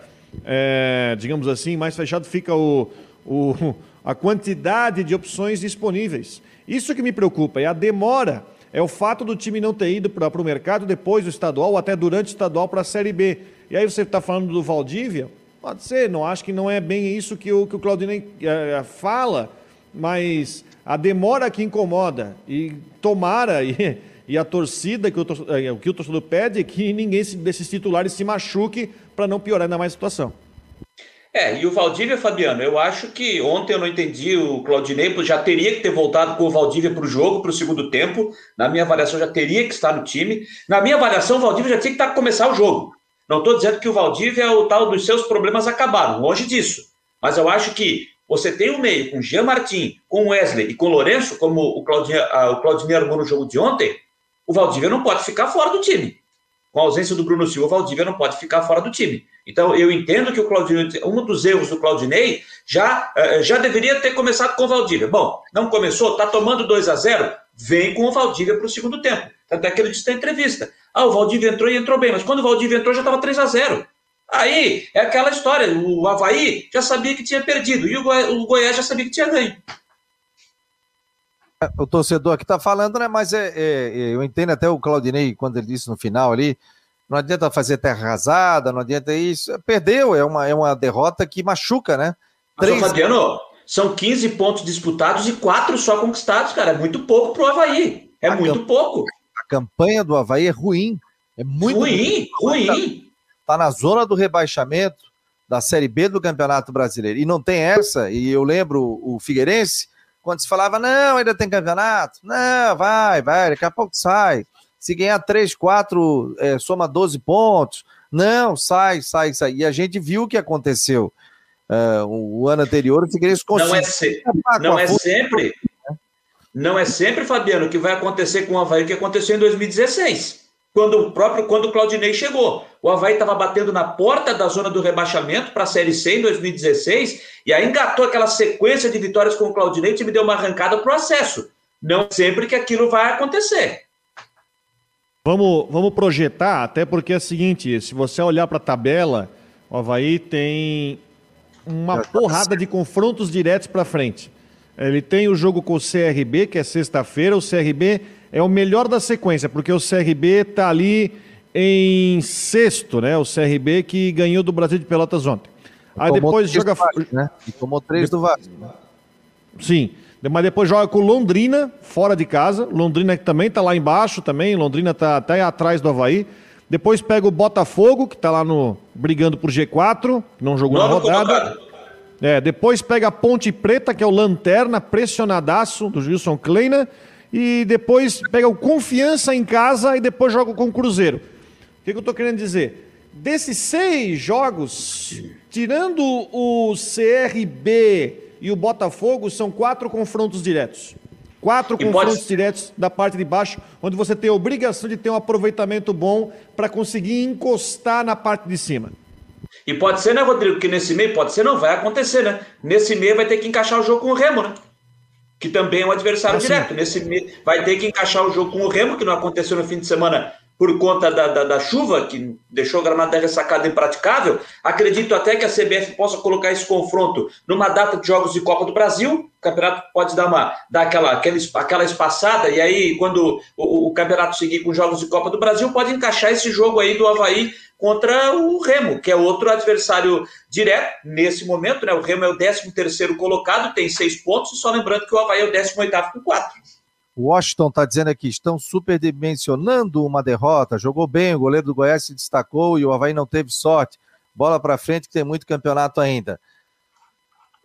é, digamos assim, mais fechado fica o, o, a quantidade de opções disponíveis. Isso que me preocupa é a demora, é o fato do time não ter ido para o mercado depois do estadual ou até durante o estadual para a Série B. E aí você está falando do Valdívia, pode ser, não acho que não é bem isso que o, que o Claudinei é, fala, mas a demora que incomoda e tomara [laughs] e, e a torcida que o, é, que o torcedor pede é que ninguém desses titulares se machuque para não piorar ainda mais a situação. É, e o Valdívia, Fabiano, eu acho que ontem eu não entendi, o Claudinei já teria que ter voltado com o Valdívia para o jogo, para o segundo tempo. Na minha avaliação, já teria que estar no time. Na minha avaliação, o Valdívia já tinha que estar começar o jogo. Não estou dizendo que o Valdívia é o tal dos seus problemas acabaram, longe disso. Mas eu acho que você tem o um meio com Jean Martin, com Wesley e com Lourenço, como o Claudinei, o Claudinei armou no jogo de ontem, o Valdívia não pode ficar fora do time. Com a ausência do Bruno Silva, o Valdívia não pode ficar fora do time. Então, eu entendo que o Claudinei, um dos erros do Claudinei já, eh, já deveria ter começado com o Valdívia. Bom, não começou, está tomando 2 a 0 vem com o Valdívia para o segundo tempo. Tanto é que ele disse na entrevista. Ah, o Valdívia entrou e entrou bem, mas quando o Valdívia entrou já estava 3 a 0 Aí é aquela história: o Havaí já sabia que tinha perdido e o, Goi o Goiás já sabia que tinha ganho. O torcedor aqui está falando, né? Mas é, é, eu entendo até o Claudinei, quando ele disse no final ali, não adianta fazer terra arrasada, não adianta isso. Perdeu, é uma, é uma derrota que machuca, né? Mas, Três... Fabiano, são 15 pontos disputados e quatro só conquistados, cara. É muito pouco pro Havaí. É a muito pouco. A campanha do Havaí é ruim. É muito ruim, ruim. ruim. Tá na zona do rebaixamento da Série B do Campeonato Brasileiro. E não tem essa, e eu lembro o Figueirense, quando se falava, não, ainda tem campeonato. Não, vai, vai, daqui a pouco sai. Se ganhar 3, 4, é, soma 12 pontos. Não, sai, sai, sai. E a gente viu o que aconteceu. Uh, o ano anterior, o Figueirense conseguiu. Não é, se... não é sempre. Não é sempre, Fabiano, que vai acontecer com o Havaí o que aconteceu em 2016. Quando o próprio quando o Claudinei chegou. O Havaí estava batendo na porta da zona do rebaixamento para a Série C em 2016, e aí engatou aquela sequência de vitórias com o Claudinei, o time deu uma arrancada para o acesso. Não é sempre que aquilo vai acontecer. Vamos, vamos projetar, até porque é o seguinte: se você olhar para a tabela, o Havaí tem uma porrada de confrontos diretos para frente. Ele tem o jogo com o CRB, que é sexta-feira. O CRB é o melhor da sequência, porque o CRB está ali em sexto, né? O CRB que ganhou do Brasil de Pelotas ontem. Aí depois joga. Vasco, né? E tomou três do Vasco. Né? Sim. Mas depois joga com Londrina, fora de casa. Londrina que também está lá embaixo também. Londrina está até atrás do Havaí. Depois pega o Botafogo, que está lá no brigando por G4, que não jogou na rodada. É, depois pega a Ponte Preta, que é o Lanterna, pressionadaço do Gilson Kleina. E depois pega o Confiança em casa e depois joga com o Cruzeiro. O que, que eu estou querendo dizer? Desses seis jogos, tirando o CRB e o Botafogo são quatro confrontos diretos. Quatro e confrontos pode... diretos da parte de baixo, onde você tem a obrigação de ter um aproveitamento bom para conseguir encostar na parte de cima. E pode ser, né, Rodrigo, que nesse meio, pode ser, não vai acontecer, né? Nesse meio vai ter que encaixar o jogo com o Remo, né? Que também é um adversário ah, direto. Nesse vai ter que encaixar o jogo com o Remo, que não aconteceu no fim de semana por conta da, da, da, chuva, que deixou o gramado da ressacada impraticável, acredito até que a CBF possa colocar esse confronto numa data de Jogos de Copa do Brasil. O campeonato pode dar, uma, dar aquela, aquela, aquela espaçada, e aí, quando o, o campeonato seguir com Jogos de Copa do Brasil, pode encaixar esse jogo aí do Havaí contra o Remo, que é outro adversário direto nesse momento. Né? O Remo é o 13 colocado, tem seis pontos, e só lembrando que o Havaí é o 18 com quatro. Washington está dizendo aqui, estão superdimensionando uma derrota. Jogou bem, o goleiro do Goiás se destacou e o Havaí não teve sorte. Bola para frente que tem muito campeonato ainda.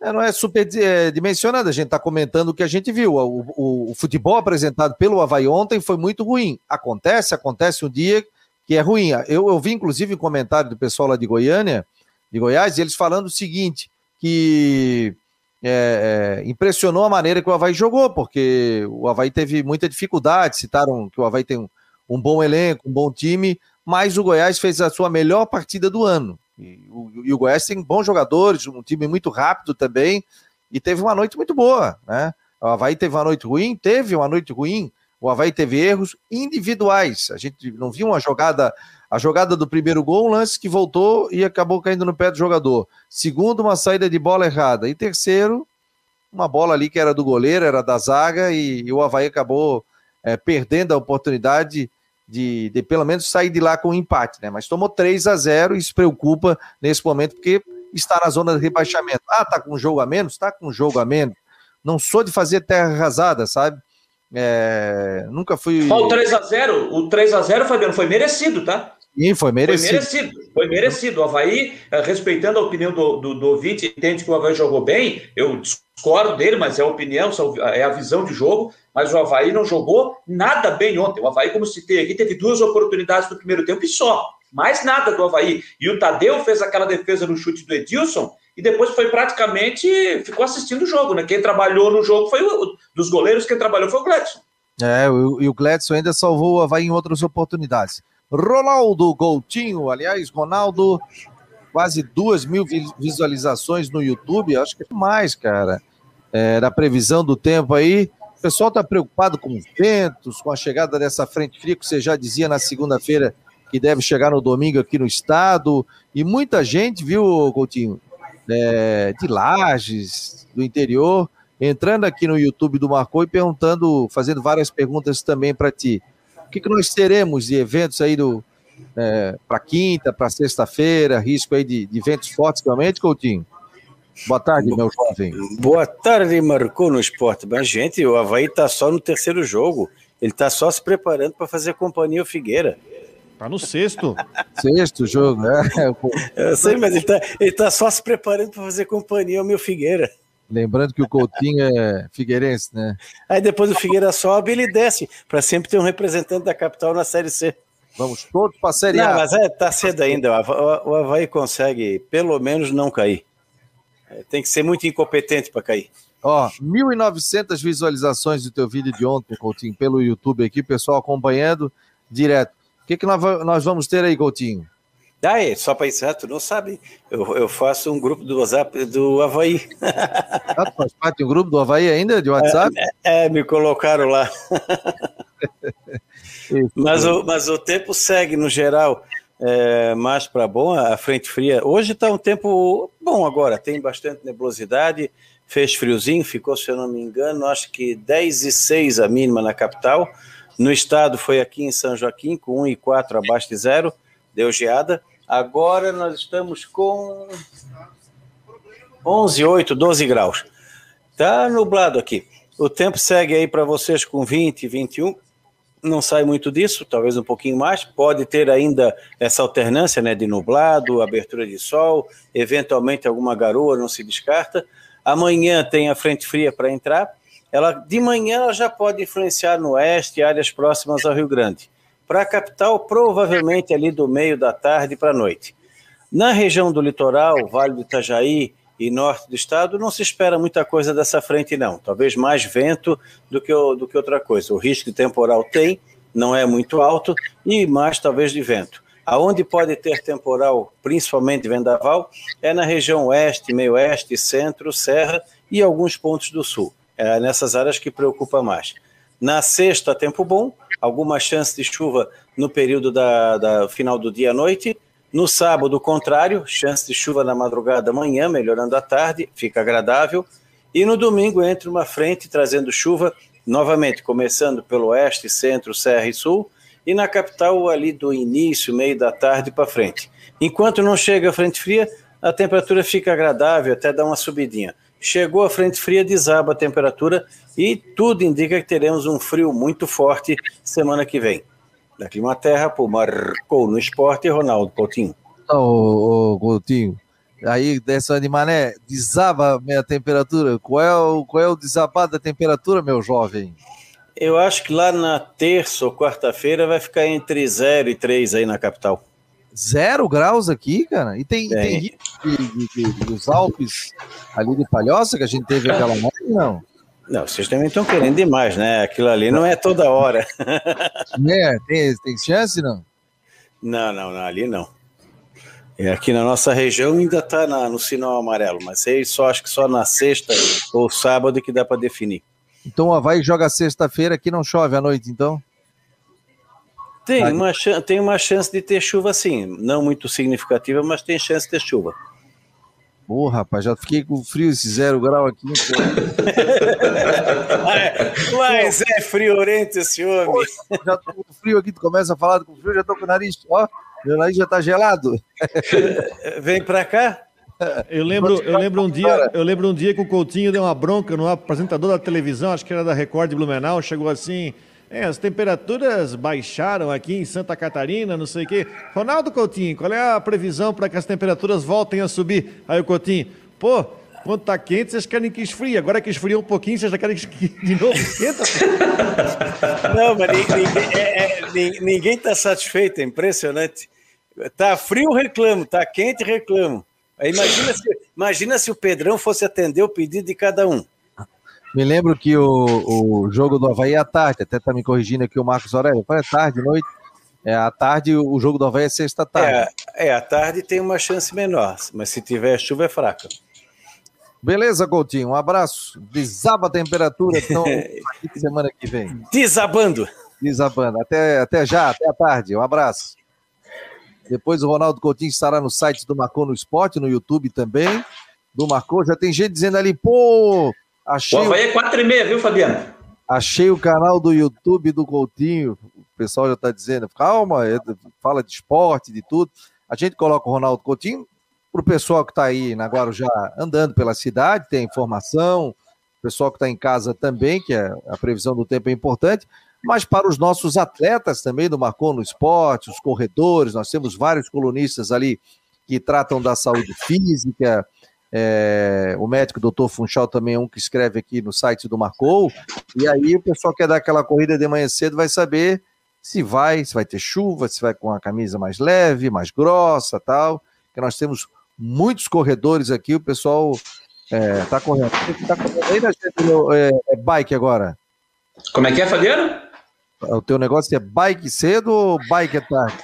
É, não é superdimensionado, a gente está comentando o que a gente viu. O, o, o, futebol apresentado pelo Havaí ontem foi muito ruim. Acontece, acontece um dia que é ruim. Eu, eu vi, inclusive, um comentário do pessoal lá de Goiânia, de Goiás, eles falando o seguinte, que é, é, impressionou a maneira que o Havaí jogou, porque o Havaí teve muita dificuldade, citaram que o Havaí tem um, um bom elenco, um bom time, mas o Goiás fez a sua melhor partida do ano. E o, e o Goiás tem bons jogadores, um time muito rápido também, e teve uma noite muito boa, né? O Havaí teve uma noite ruim, teve uma noite ruim, o Havaí teve erros individuais. A gente não viu uma jogada, a jogada do primeiro gol, um lance que voltou e acabou caindo no pé do jogador. Segundo, uma saída de bola errada. E terceiro, uma bola ali que era do goleiro, era da zaga, e, e o Havaí acabou é, perdendo a oportunidade de, de, pelo menos sair de lá com um empate, né? Mas tomou 3 a 0 e isso preocupa nesse momento, porque está na zona de rebaixamento. Ah, tá com um jogo a menos? Tá com um jogo a menos. Não sou de fazer terra arrasada, sabe? É, nunca fui. O 3x0, o 3x0, Fabiano, foi merecido, tá? Sim, foi merecido. Foi merecido, foi merecido. O Havaí, eh, respeitando a opinião do, do, do ouvinte, entende que o Havaí jogou bem. Eu discordo dele, mas é a opinião, é a visão de jogo. Mas o Havaí não jogou nada bem ontem. O Havaí, como citei aqui, teve duas oportunidades no primeiro tempo e só. Mais nada do Havaí. E o Tadeu fez aquela defesa no chute do Edilson e depois foi praticamente ficou assistindo o jogo, né? Quem trabalhou no jogo foi o dos goleiros, quem trabalhou foi o Gledson. É, e o Gledson ainda salvou o Havaí em outras oportunidades. Ronaldo Coutinho, aliás, Ronaldo, quase duas mil visualizações no YouTube, acho que é mais, cara. É, na previsão do tempo aí. O pessoal está preocupado com os ventos, com a chegada dessa frente fria que você já dizia na segunda-feira que deve chegar no domingo aqui no estado. E muita gente, viu, Coutinho, é, de Lages, do interior, entrando aqui no YouTube do Marcou e perguntando, fazendo várias perguntas também para ti. O que, que nós teremos de eventos aí do é, para quinta, para sexta-feira, risco aí de, de ventos fortes realmente, Coutinho? Boa tarde, meu jovem. Boa tarde, Marcou no esporte. Mas, gente, o Havaí está só no terceiro jogo. Ele está só se preparando para fazer companhia ao Figueira. Tá no sexto. sexto jogo, né? Eu sei, mas ele tá, ele tá só se preparando para fazer companhia ao meu Figueira. Lembrando que o Coutinho é figueirense, né? Aí depois o Figueira sobe ele desce, para sempre ter um representante da capital na Série C. Vamos todos para a Série A. Não, mas é, tá cedo ainda. O Havaí consegue, pelo menos, não cair. É, tem que ser muito incompetente para cair. Ó, 1.900 visualizações do teu vídeo de ontem, Coutinho, pelo YouTube aqui, pessoal acompanhando direto que, que nós, nós vamos ter aí, Coutinho? Daí, só para encerrar, tu não sabe, eu, eu faço um grupo do WhatsApp do Havaí. [laughs] Ah, tu faz parte do grupo do Havaí ainda, de WhatsApp? É, é me colocaram lá. [laughs] mas, o, mas o tempo segue, no geral, é, mais para bom, a frente fria. Hoje está um tempo bom agora, tem bastante nebulosidade, fez friozinho, ficou, se eu não me engano, acho que 10 e 6 a mínima na capital, no estado foi aqui em São Joaquim, com 1,4 abaixo de zero, deu geada. Agora nós estamos com 11,8, 12 graus. Tá nublado aqui. O tempo segue aí para vocês com 20, 21. Não sai muito disso, talvez um pouquinho mais. Pode ter ainda essa alternância né, de nublado, abertura de sol, eventualmente alguma garoa, não se descarta. Amanhã tem a frente fria para entrar ela de manhã ela já pode influenciar no oeste, áreas próximas ao Rio Grande. Para a capital, provavelmente ali do meio da tarde para a noite. Na região do litoral, Vale do Itajaí e norte do estado, não se espera muita coisa dessa frente, não. Talvez mais vento do que, do que outra coisa. O risco temporal tem, não é muito alto, e mais talvez de vento. Aonde pode ter temporal, principalmente vendaval, é na região oeste, meio oeste, centro, serra e alguns pontos do sul é nessas áreas que preocupa mais. Na sexta, tempo bom, alguma chance de chuva no período da, da final do dia à noite. No sábado, o contrário, chance de chuva na madrugada manhã, melhorando à tarde, fica agradável. E no domingo entra uma frente trazendo chuva, novamente começando pelo oeste, centro, serra e sul, e na capital ali do início, meio da tarde para frente. Enquanto não chega a frente fria, a temperatura fica agradável, até dá uma subidinha chegou a frente fria, desaba a temperatura e tudo indica que teremos um frio muito forte semana que vem. Da Climaterra, por Marcou no Esporte, Ronaldo Coutinho. Ô, ô, Coutinho, aí dessa de mané, desaba a minha temperatura. Qual é, o, qual é o desabado da temperatura, meu jovem? Eu acho que lá na terça ou quarta-feira vai ficar entre 0 e 3 aí na capital. Zero graus aqui, cara? E tem, tem. tem de, de, de, dos Alpes ali de Palhoça que a gente teve aquela noite, não? Não, vocês também estão querendo demais, né? Aquilo ali não é toda hora. [laughs] É, tem, tem chance, não? Não, não, não ali não. É, aqui na nossa região ainda está no sinal amarelo, mas aí só acho que só na sexta ou sábado que dá para definir. Então o Havaí joga sexta-feira, aqui não chove à noite, então? Tem uma, tem uma chance de ter chuva, sim. Não muito significativa, mas tem chance de ter chuva. Pô, rapaz, já fiquei com frio esse zero grau aqui. mas é friorento esse homem. Pô, já tô com frio aqui, tu começa a falar com frio, já tô com o nariz, ó, meu nariz já tá gelado. [laughs] Vem pra cá. Eu lembro, eu lembro um dia, eu lembro um dia que o Coutinho deu uma bronca no apresentador da televisão, acho que era da Record de Blumenau, chegou assim, é, as temperaturas baixaram aqui em Santa Catarina, não sei o quê. Ronaldo Coutinho, qual é a previsão para que as temperaturas voltem a subir? Aí o Coutinho, pô, quando tá quente, vocês querem que esfrie. Agora que esfriou um pouquinho, vocês já querem que de novo esquenta? [laughs] Não, mas ninguém, é, é, ninguém tá satisfeito, é impressionante. Tá frio, reclamo. Tá quente, reclamo. Imagina se, imagina se o Pedrão fosse atender o pedido de cada um. Me lembro que o, o jogo do Havaí é à tarde, até tá me corrigindo aqui o Marcos Aurélio. Foi à tarde, noite. É, à tarde o jogo do Havaí é sexta-tarde. É, é, à tarde tem uma chance menor, mas se tiver chuva é fraca. Beleza, Coutinho, um abraço. Desaba a temperatura, então, [laughs] semana que vem. Desabando. Desabando. Até, até já, até a tarde. Um abraço. Depois o Ronaldo Coutinho estará no site do Marcou no Esporte, no YouTube também. Do Marcou. Já tem gente dizendo ali, pô, Achei o Havaí é 4 e meia, viu, Fabiano? Achei o canal do YouTube do Coutinho. O pessoal já está dizendo, calma, é, fala de esporte, de tudo. A gente coloca o Ronaldo Coutinho para o pessoal que está aí na Guarujá andando pela cidade, tem informação, o pessoal que está em casa também, que é, a previsão do tempo é importante, mas para os nossos atletas também do Marcou no Esporte, os corredores, nós temos vários colunistas ali que tratam da saúde física, é, o médico doutor Funchal também é um que escreve aqui no site do Marcou. E aí o pessoal quer dar aquela corrida de manhã cedo vai saber se vai, se vai ter chuva, se vai com a camisa mais leve, mais grossa, tal. Que nós temos muitos corredores aqui, o pessoal é, tá correndo. Tá correndo aí, né, é, é bike agora? Como é que é, Fabiano? O teu negócio é bike cedo ou bike é tarde?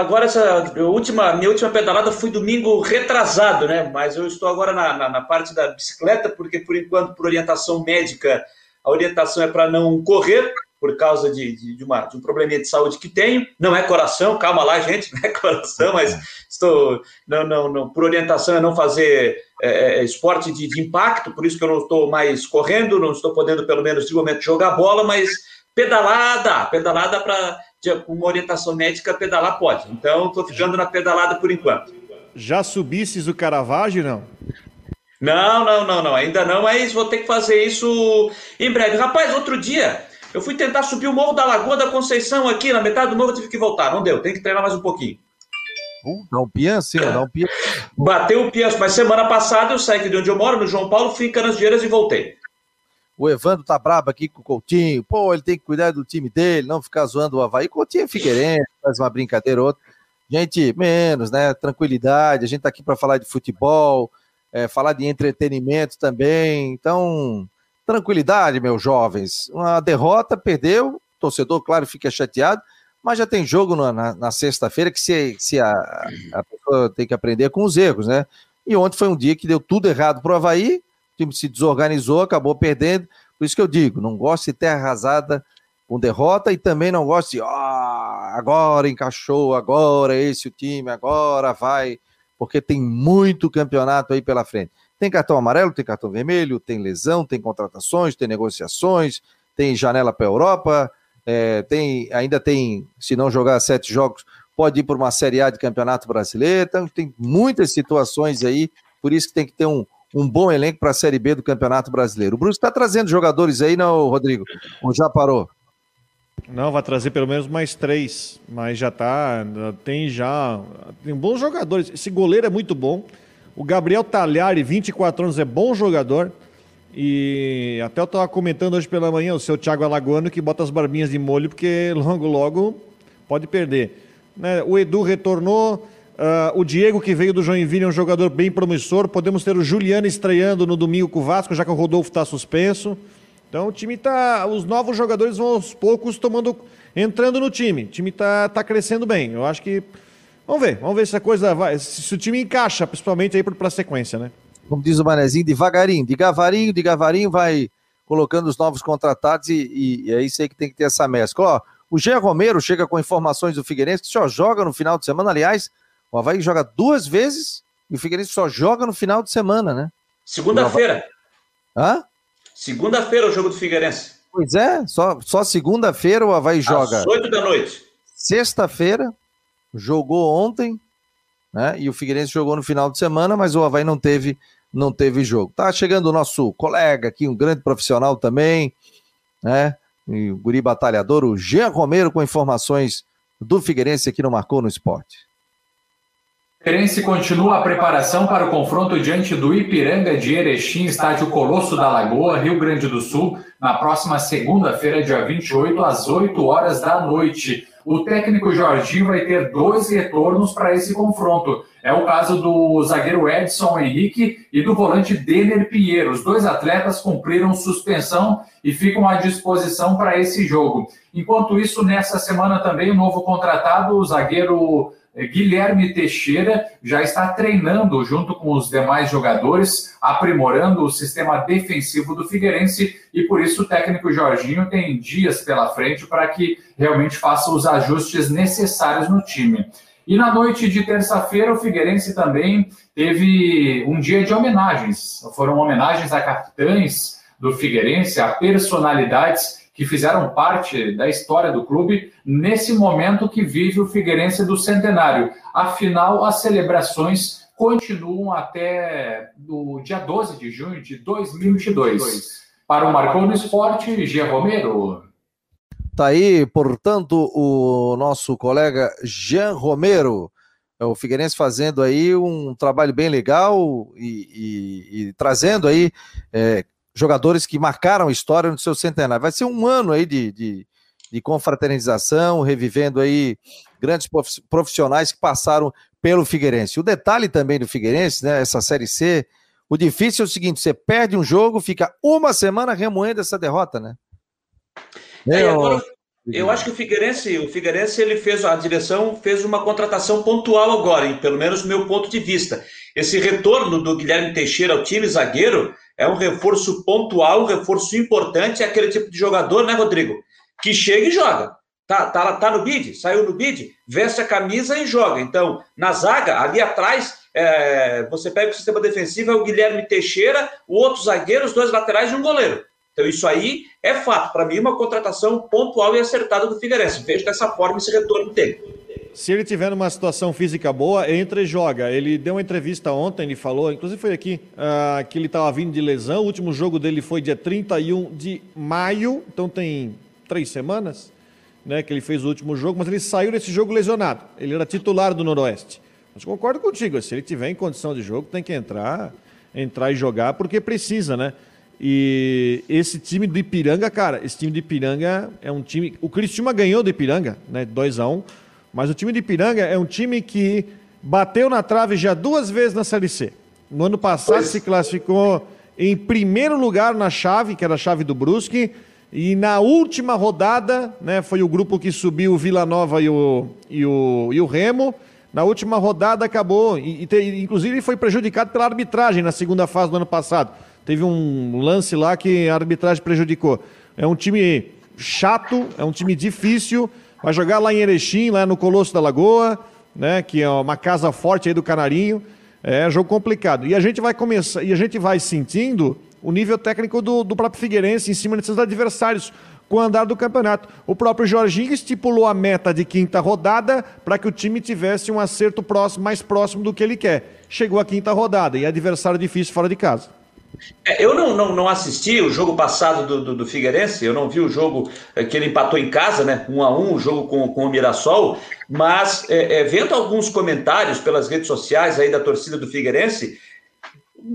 Agora, essa última, minha última pedalada foi domingo retrasado, né? Mas eu estou agora na, na, na parte da bicicleta, porque por enquanto, por orientação médica, a orientação é para não correr, por causa de, de, de, uma, de um probleminha de saúde que tenho. Não é coração, calma lá, gente, [laughs] não é coração, mas estou. Não, não, não, por orientação é não fazer é, é esporte de, de impacto, por isso que eu não estou mais correndo, não estou podendo, pelo menos, de momento, jogar bola, mas pedalada, pedalada para com uma orientação médica, pedalar pode. Então, estou ficando na pedalada por enquanto. Já subisses o Caravaggio, não? Não, não, não, não. Ainda não, mas vou ter que fazer isso em breve. Rapaz, outro dia eu fui tentar subir o Morro da Lagoa da Conceição aqui, na metade do morro eu tive que voltar. Não deu, tem que treinar mais um pouquinho. Uh, dá um sim, dá um pianço. Bateu o pianço, mas semana passada eu saí de onde eu moro, no João Paulo, fui em Canasvieiras e voltei. O Evandro tá brabo aqui com o Coutinho. Pô, ele tem que cuidar do time dele, não ficar zoando o Havaí. Coutinho é Figueirense, [laughs] faz uma brincadeira ou outra. Gente, menos, né? Tranquilidade. A gente tá aqui para falar de futebol, é, falar de entretenimento também. Então, tranquilidade, meus jovens. Uma derrota, perdeu. O torcedor, claro, fica chateado. Mas já tem jogo na, na, na sexta-feira que se, se a, a pessoa tem que aprender com os erros, né? E ontem foi um dia que deu tudo errado pro Havaí time se desorganizou, acabou perdendo. Por isso que eu digo, não gosto de terra arrasada com derrota e também não gosto de ah, agora encaixou, agora esse o time, agora vai, porque tem muito campeonato aí pela frente. Tem cartão amarelo, tem cartão vermelho, tem lesão, tem contratações, tem negociações, tem janela para a Europa, é, tem, ainda tem, se não jogar sete jogos, pode ir para uma Série A de Campeonato Brasileiro. Então, tem muitas situações aí, por isso que tem que ter um, um bom elenco para a Série B do Campeonato Brasileiro. O Brusque está trazendo jogadores aí, não, Rodrigo? Ou já parou? Não, vai trazer pelo menos mais três, mas já tá, tem já, tem bons jogadores. Esse goleiro é muito bom. O Gabriel Talhari, 24 anos, é bom jogador. E até eu estava comentando hoje pela manhã o seu Thiago Alagoano que bota as barbinhas de molho porque [laughs] logo, logo pode perder. Né? O Edu retornou, uh, o Diego que veio do Joinville é um jogador bem promissor. Podemos ter o Juliano estreando no domingo com o Vasco, já que o Rodolfo está suspenso. Então o time tá. Os novos jogadores vão aos poucos tomando. entrando no time. O time tá, tá crescendo bem. Eu acho que. Vamos ver, vamos ver se a coisa vai. Se o time encaixa, principalmente aí para a sequência, né? Como diz o Manezinho, devagarinho, de gavarinho, de gavarinho, vai colocando os novos contratados e, e, e é isso aí que tem que ter essa mescla. Ó, o Jean Romero chega com informações do Figueirense que só joga no final de semana. Aliás, o Havaí joga duas vezes e o Figueirense só joga no final de semana, né? Segunda-feira. Hã? Segunda-feira o jogo do Figueirense. Pois é, só, só segunda-feira o Havaí joga. Às 8 da noite. Sexta-feira, jogou ontem, né? E o Figueirense jogou no final de semana, mas o Havaí não teve, não teve jogo. Tá chegando o nosso colega aqui, um grande profissional também, né? E o guri batalhador, o Jean Romero, com informações do Figueirense aqui no Marcou no Esporte. Figueirense continua a preparação para o confronto diante do Ipiranga de Erechim, estádio Colosso da Lagoa, Rio Grande do Sul, na próxima segunda-feira, dia 28, às 8 horas da noite. O técnico Jorginho vai ter dois retornos para esse confronto. É o caso do zagueiro Edson Henrique e do volante Denner Pinheiro. Os dois atletas cumpriram suspensão e ficam à disposição para esse jogo. Enquanto isso, nessa semana também, o novo contratado, o zagueiro Guilherme Teixeira já está treinando junto com os demais jogadores, aprimorando o sistema defensivo do Figueirense e por isso o técnico Jorginho tem dias pela frente para que realmente faça os ajustes necessários no time. E na noite de terça-feira, o Figueirense também teve um dia de homenagens. Foram homenagens a capitães do Figueirense, a personalidades que fizeram parte da história do clube nesse momento que vive o Figueirense do centenário. Afinal, as celebrações continuam até o dia 12 de junho de 2022. Para o Marcou no Esporte, Gia Romero. Tá aí, portanto, o nosso colega Jean Romero. É o Figueirense fazendo aí um trabalho bem legal e, e, e trazendo aí é, jogadores que marcaram história no seu centenário. Vai ser um ano aí de, de, de confraternização, revivendo aí grandes profissionais que passaram pelo Figueirense. O detalhe também do Figueirense, né, essa Série C, o difícil é o seguinte, você perde um jogo, fica uma semana remoendo essa derrota, né? É, agora, eu acho que o Figueirense, o Figueirense ele fez a direção fez uma contratação pontual agora, hein, pelo menos do meu ponto de vista. Esse retorno do Guilherme Teixeira ao time zagueiro é um reforço pontual, um reforço importante, é aquele tipo de jogador, né, Rodrigo? Que chega e joga. Tá, tá, tá no bid, saiu no bid, veste a camisa e joga. Então, na zaga, ali atrás, é, você pega o sistema defensivo, é o Guilherme Teixeira, o outro zagueiro, os dois laterais e um goleiro. Então, isso aí é fato. Para mim, uma contratação pontual e acertada do Figueirense. Vejo dessa forma esse retorno dele se ele tiver numa situação física boa, entra e joga. Ele deu uma entrevista ontem, ele falou, inclusive foi aqui, uh, que ele estava vindo de lesão. O último jogo dele foi dia 31 de maio, então tem três semanas, né, que ele fez o último jogo, mas ele saiu desse jogo lesionado. Ele era titular do Noroeste. Mas concordo contigo, se ele tiver em condição de jogo, tem que entrar, entrar e jogar, porque precisa, né? E esse time do Ipiranga, cara, esse time do Ipiranga é um time. O Cristiúma ganhou do Ipiranga, né? 2 a 1 um, mas o time de Ipiranga é um time que bateu na trave já duas vezes na Série C. No ano passado pois. se classificou em primeiro lugar na chave, que era a chave do Brusque, e na última rodada, né, foi o grupo que subiu o Vila Nova e o, e o, e o Remo. Na última rodada acabou, e, e inclusive foi prejudicado pela arbitragem na segunda fase do ano passado. Teve um lance lá que a arbitragem prejudicou. É um time chato, é um time difícil, Vai jogar lá em Erechim, lá no Colosso da Lagoa, né, que é uma casa forte aí do Canarinho. É jogo complicado. E a gente vai começar, e a gente vai sentindo o nível técnico do, do próprio Figueirense em cima desses adversários com o andar do campeonato. O próprio Jorginho estipulou a meta de quinta rodada para que o time tivesse um acerto próximo, mais próximo do que ele quer. Chegou a quinta rodada e adversário difícil fora de casa. É, eu não, não, não, assisti o jogo passado do, do, do, Figueirense, eu não vi o jogo é, que ele empatou em casa, né? Um a um, o jogo com, com o Mirassol, mas é, é, vendo alguns comentários pelas redes sociais aí da torcida do Figueirense,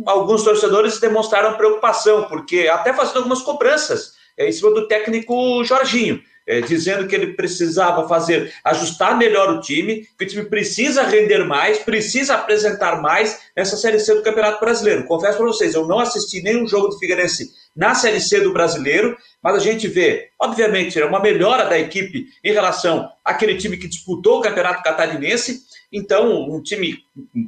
alguns torcedores demonstraram preocupação, porque até fazendo algumas cobranças é, em cima do técnico Jorginho é, dizendo que ele precisava fazer, ajustar melhor o time, que o time precisa render mais, precisa apresentar mais nessa Série C do Campeonato Brasileiro. Confesso para vocês, eu não assisti nenhum jogo do Figueirense na Série C do Brasileiro, mas a gente vê, obviamente, uma melhora da equipe em relação àquele time que disputou o Campeonato Catarinense, então, um time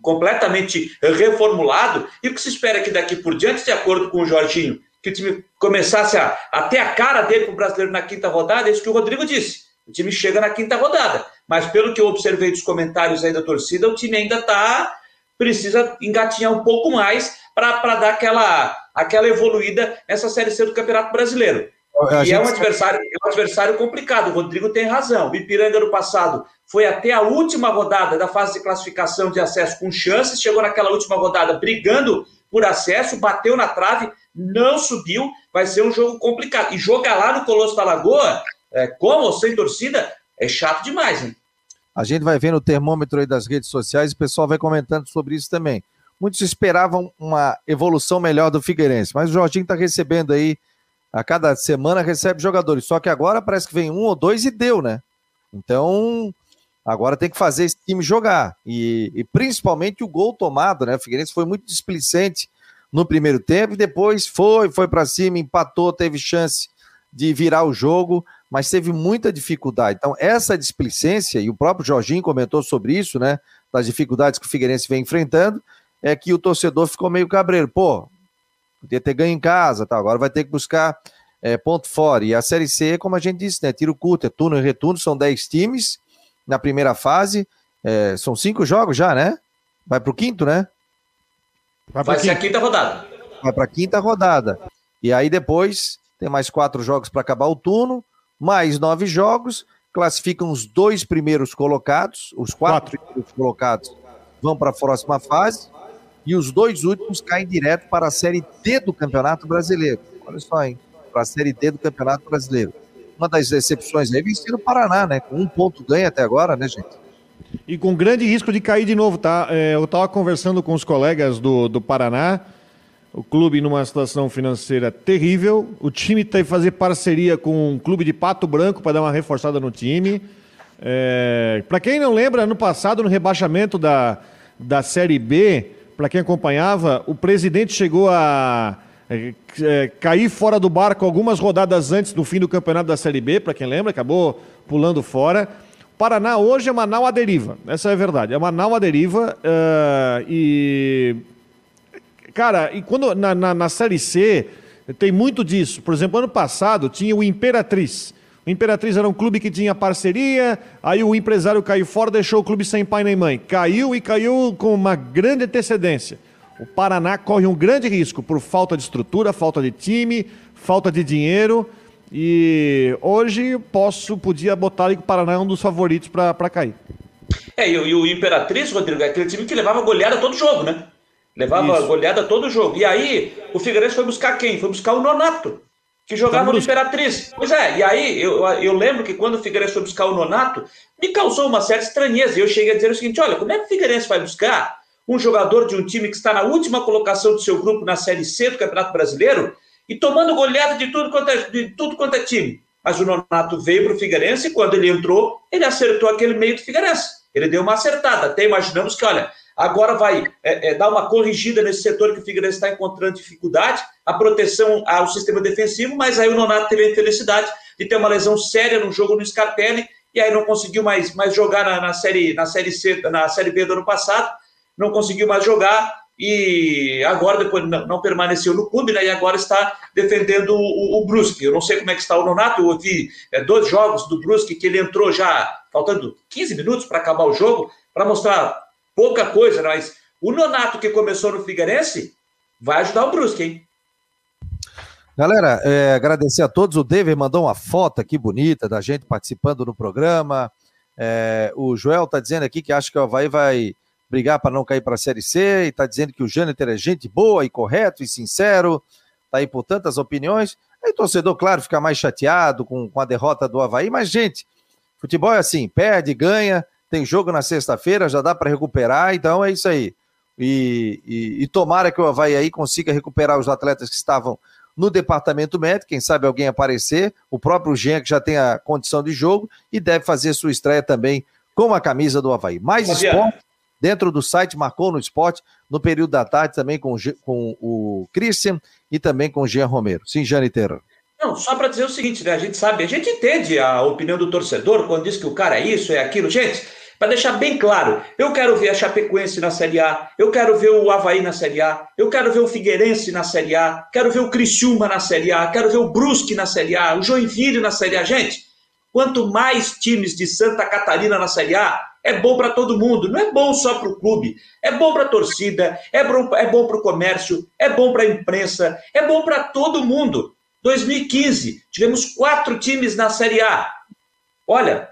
completamente reformulado, e o que se espera que daqui por diante, de acordo com o Jorginho, que o time começasse a, a ter a cara dele para o brasileiro na quinta rodada, é isso que o Rodrigo disse. O time chega na quinta rodada. Mas pelo que eu observei dos comentários aí da torcida, o time ainda está. precisa engatinhar um pouco mais para dar aquela, aquela evoluída nessa Série C do Campeonato Brasileiro. E é um, adversário, é um adversário complicado, o Rodrigo tem razão. O Ipiranga no passado foi até a última rodada da fase de classificação de acesso com chances, chegou naquela última rodada brigando por acesso, bateu na trave, não subiu, vai ser um jogo complicado. E jogar lá no Colosso da Lagoa, é, como ou sem torcida, é chato demais, hein? A gente vai vendo o termômetro aí das redes sociais e o pessoal vai comentando sobre isso também. Muitos esperavam uma evolução melhor do Figueirense, mas o Jorginho está recebendo aí, a cada semana recebe jogadores, só que agora parece que vem um ou dois e deu, né? Então, agora tem que fazer esse time jogar. E, e principalmente o gol tomado, né? O Figueirense foi muito displicente no primeiro tempo, e depois foi, foi para cima, empatou, teve chance de virar o jogo, mas teve muita dificuldade. Então, essa displicência, e o próprio Jorginho comentou sobre isso, né? Das dificuldades que o Figueirense vem enfrentando, é que o torcedor ficou meio cabreiro. Pô, podia ter ganho em casa, tá? agora vai ter que buscar é, ponto fora. E a Série C, como a gente disse, né? Tiro curto, é turno e retorno, são 10 times na primeira fase. É, são cinco jogos já, né? Vai pro quinto, né? Vai, Vai ser a quinta rodada. Vai para a quinta rodada. E aí depois tem mais quatro jogos para acabar o turno, mais nove jogos, classificam os dois primeiros colocados, os quatro, quatro. primeiros colocados vão para a próxima fase, e os dois últimos caem direto para a Série D do Campeonato Brasileiro. Olha só, hein? Para a Série D do Campeonato Brasileiro. Uma das exceções aí vem sendo o Paraná, né? Com um ponto ganho até agora, né, gente? E com grande risco de cair de novo, tá? É, eu estava conversando com os colegas do, do Paraná, o clube numa situação financeira terrível, o time tem que fazer parceria com um clube de Pato Branco para dar uma reforçada no time. É, para quem não lembra, ano passado, no rebaixamento da, da Série B, para quem acompanhava, o presidente chegou a é, é, cair fora do barco algumas rodadas antes do fim do campeonato da Série B, para quem lembra, acabou pulando fora. Paraná hoje é Manaus à deriva, essa é a verdade. É Manaus à deriva uh, e. Cara, e quando na, na, na, Série C tem muito disso. Por exemplo, ano passado tinha o Imperatriz. O Imperatriz era um clube que tinha parceria, aí o empresário caiu fora, deixou o clube sem pai nem mãe. Caiu e caiu com uma grande antecedência. O Paraná corre um grande risco por falta de estrutura, falta de time, falta de dinheiro. E hoje posso, podia botar ali que o Paraná é um dos favoritos para cair. É, e, e, o Imperatriz, Rodrigo, é aquele time que levava goleada todo jogo, né? Levava Isso. goleada todo jogo. E aí, o Figueirense foi buscar quem? Foi buscar o Nonato, que jogava no Imperatriz. Pois é, e aí eu, eu lembro que quando o Figueirense foi buscar o Nonato, me causou uma certa estranheza. E eu cheguei a dizer o seguinte: olha, como é que o Figueirense vai buscar um jogador de um time que está na última colocação do seu grupo na Série C do Campeonato Brasileiro e tomando goleada de tudo quanto é, de tudo quanto é time. Mas o Nonato veio para o Figueirense e quando ele entrou, ele acertou aquele meio do Figueirense. Ele deu uma acertada. Até imaginamos que, olha, agora vai é, é, dar uma corrigida nesse setor que o Figueirense está encontrando dificuldade, a proteção ao sistema defensivo, mas aí o Nonato teve a infelicidade de ter uma lesão séria no jogo no Scarpelli e aí não conseguiu mais, mais jogar na, na, série, na série C, na série B do ano passado, não conseguiu mais jogar e agora depois não, não, permaneceu no clube, né? E agora está defendendo o, o, Brusque. Eu não sei como é que está o Nonato, eu ouvi é, dois jogos do Brusque que ele entrou já faltando 15 minutos para acabar o jogo, para mostrar pouca coisa, né? mas o Nonato que começou no Figueirense vai ajudar o Brusque, hein? Galera, é, agradecer a todos. O David mandou uma foto aqui bonita da gente participando no programa. É, o Joel está dizendo aqui que acha que o Havaí vai brigar para não cair para a Série C e está dizendo que o Jâniter é gente boa e correto e sincero. Está aí por tantas opiniões. Aí o torcedor, claro, fica mais chateado com, com a derrota do Havaí, mas, gente, futebol é assim: perde, ganha, tem jogo na sexta-feira, já dá para recuperar, então é isso aí. E, e, e tomara que o Havaí aí consiga recuperar os atletas que estavam no departamento médico, quem sabe alguém aparecer, o próprio Jean, que já tem a condição de jogo, e deve fazer sua estreia também com a camisa do Havaí. Mais esporte dentro do site Marcou no Esporte, no período da tarde, também com, com o Christian e também com o Jean Romero. Sim, Jane Terra. Não, só para dizer o seguinte, né? A gente sabe, a gente entende a opinião do torcedor quando diz que o cara é isso, é aquilo. Gente, para deixar bem claro, eu quero ver a Chapecoense na Série A, eu quero ver o Havaí na Série A, eu quero ver o Figueirense na Série A, quero ver o Criciúma na Série A, quero ver o Brusque na Série A, o Joinville na Série A. Gente, quanto mais times de Santa Catarina na Série A, é bom para todo mundo, não é bom só para o clube, é bom para a torcida, é bom, é bom para o comércio, é bom para a imprensa, é bom para todo mundo. 2015, tivemos quatro times na Série A. Olha,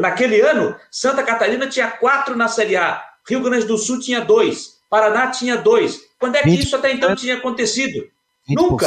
Naquele ano, Santa Catarina tinha quatro na Série A, Rio Grande do Sul tinha dois, Paraná tinha dois. Quando é que isso até então tinha acontecido? Nunca.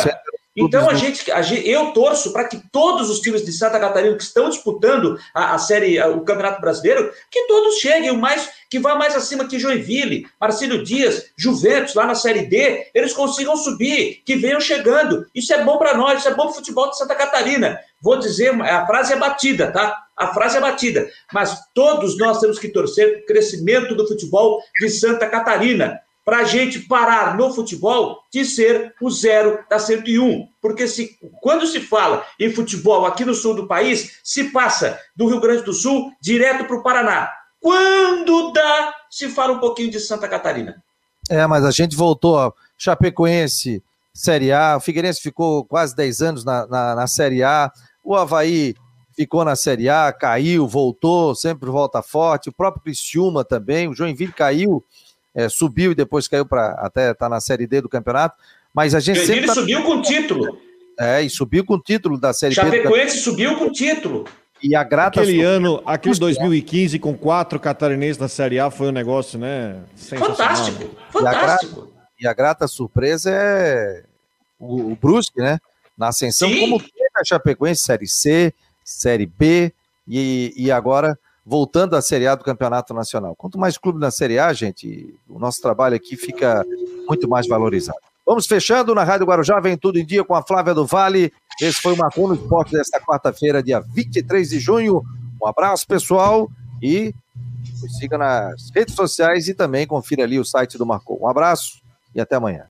Então a gente, a gente eu torço para que todos os times de Santa Catarina que estão disputando a, a série, a, o Campeonato Brasileiro, que todos cheguem o mais que vá mais acima que Joinville, Marcílio Dias, Juventus lá na série D, eles consigam subir, que venham chegando. Isso é bom para nós, isso é bom para o futebol de Santa Catarina. Vou dizer, a frase é batida, tá? A frase é batida, mas todos nós temos que torcer para o crescimento do futebol de Santa Catarina para a gente parar no futebol de ser o zero da 101. Porque se, quando se fala em futebol aqui no sul do país, se passa do Rio Grande do Sul direto para o Paraná. Quando dá, se fala um pouquinho de Santa Catarina. É, mas a gente voltou a Chapecoense, Série A, o Figueirense ficou quase 10 anos na, na, na Série A, o Havaí ficou na Série A, caiu, voltou, sempre volta forte, o próprio Criciúma também, o Joinville caiu, é, subiu e depois caiu para até estar tá na Série D do campeonato. Mas a gente sempre. Tá... subiu com título. É, e subiu com o título da Série Chapecoense B. Chapecoense subiu com título. E a grata Aquele ano, aquele 2015, com quatro catarinenses na Série A, foi um negócio, né? Fantástico, fantástico. E a, grata, e a grata surpresa é o, o Brusque, né? Na ascensão, Sim. como a Chapecoense, Série C, Série B e, e agora voltando à Série A do Campeonato Nacional. Quanto mais clube na Série A, gente, o nosso trabalho aqui fica muito mais valorizado. Vamos fechando na Rádio Guarujá, vem tudo em dia com a Flávia do Vale. Esse foi o Marcon no Esporte desta quarta-feira, dia 23 de junho. Um abraço, pessoal, e siga nas redes sociais e também confira ali o site do Marcon. Um abraço e até amanhã.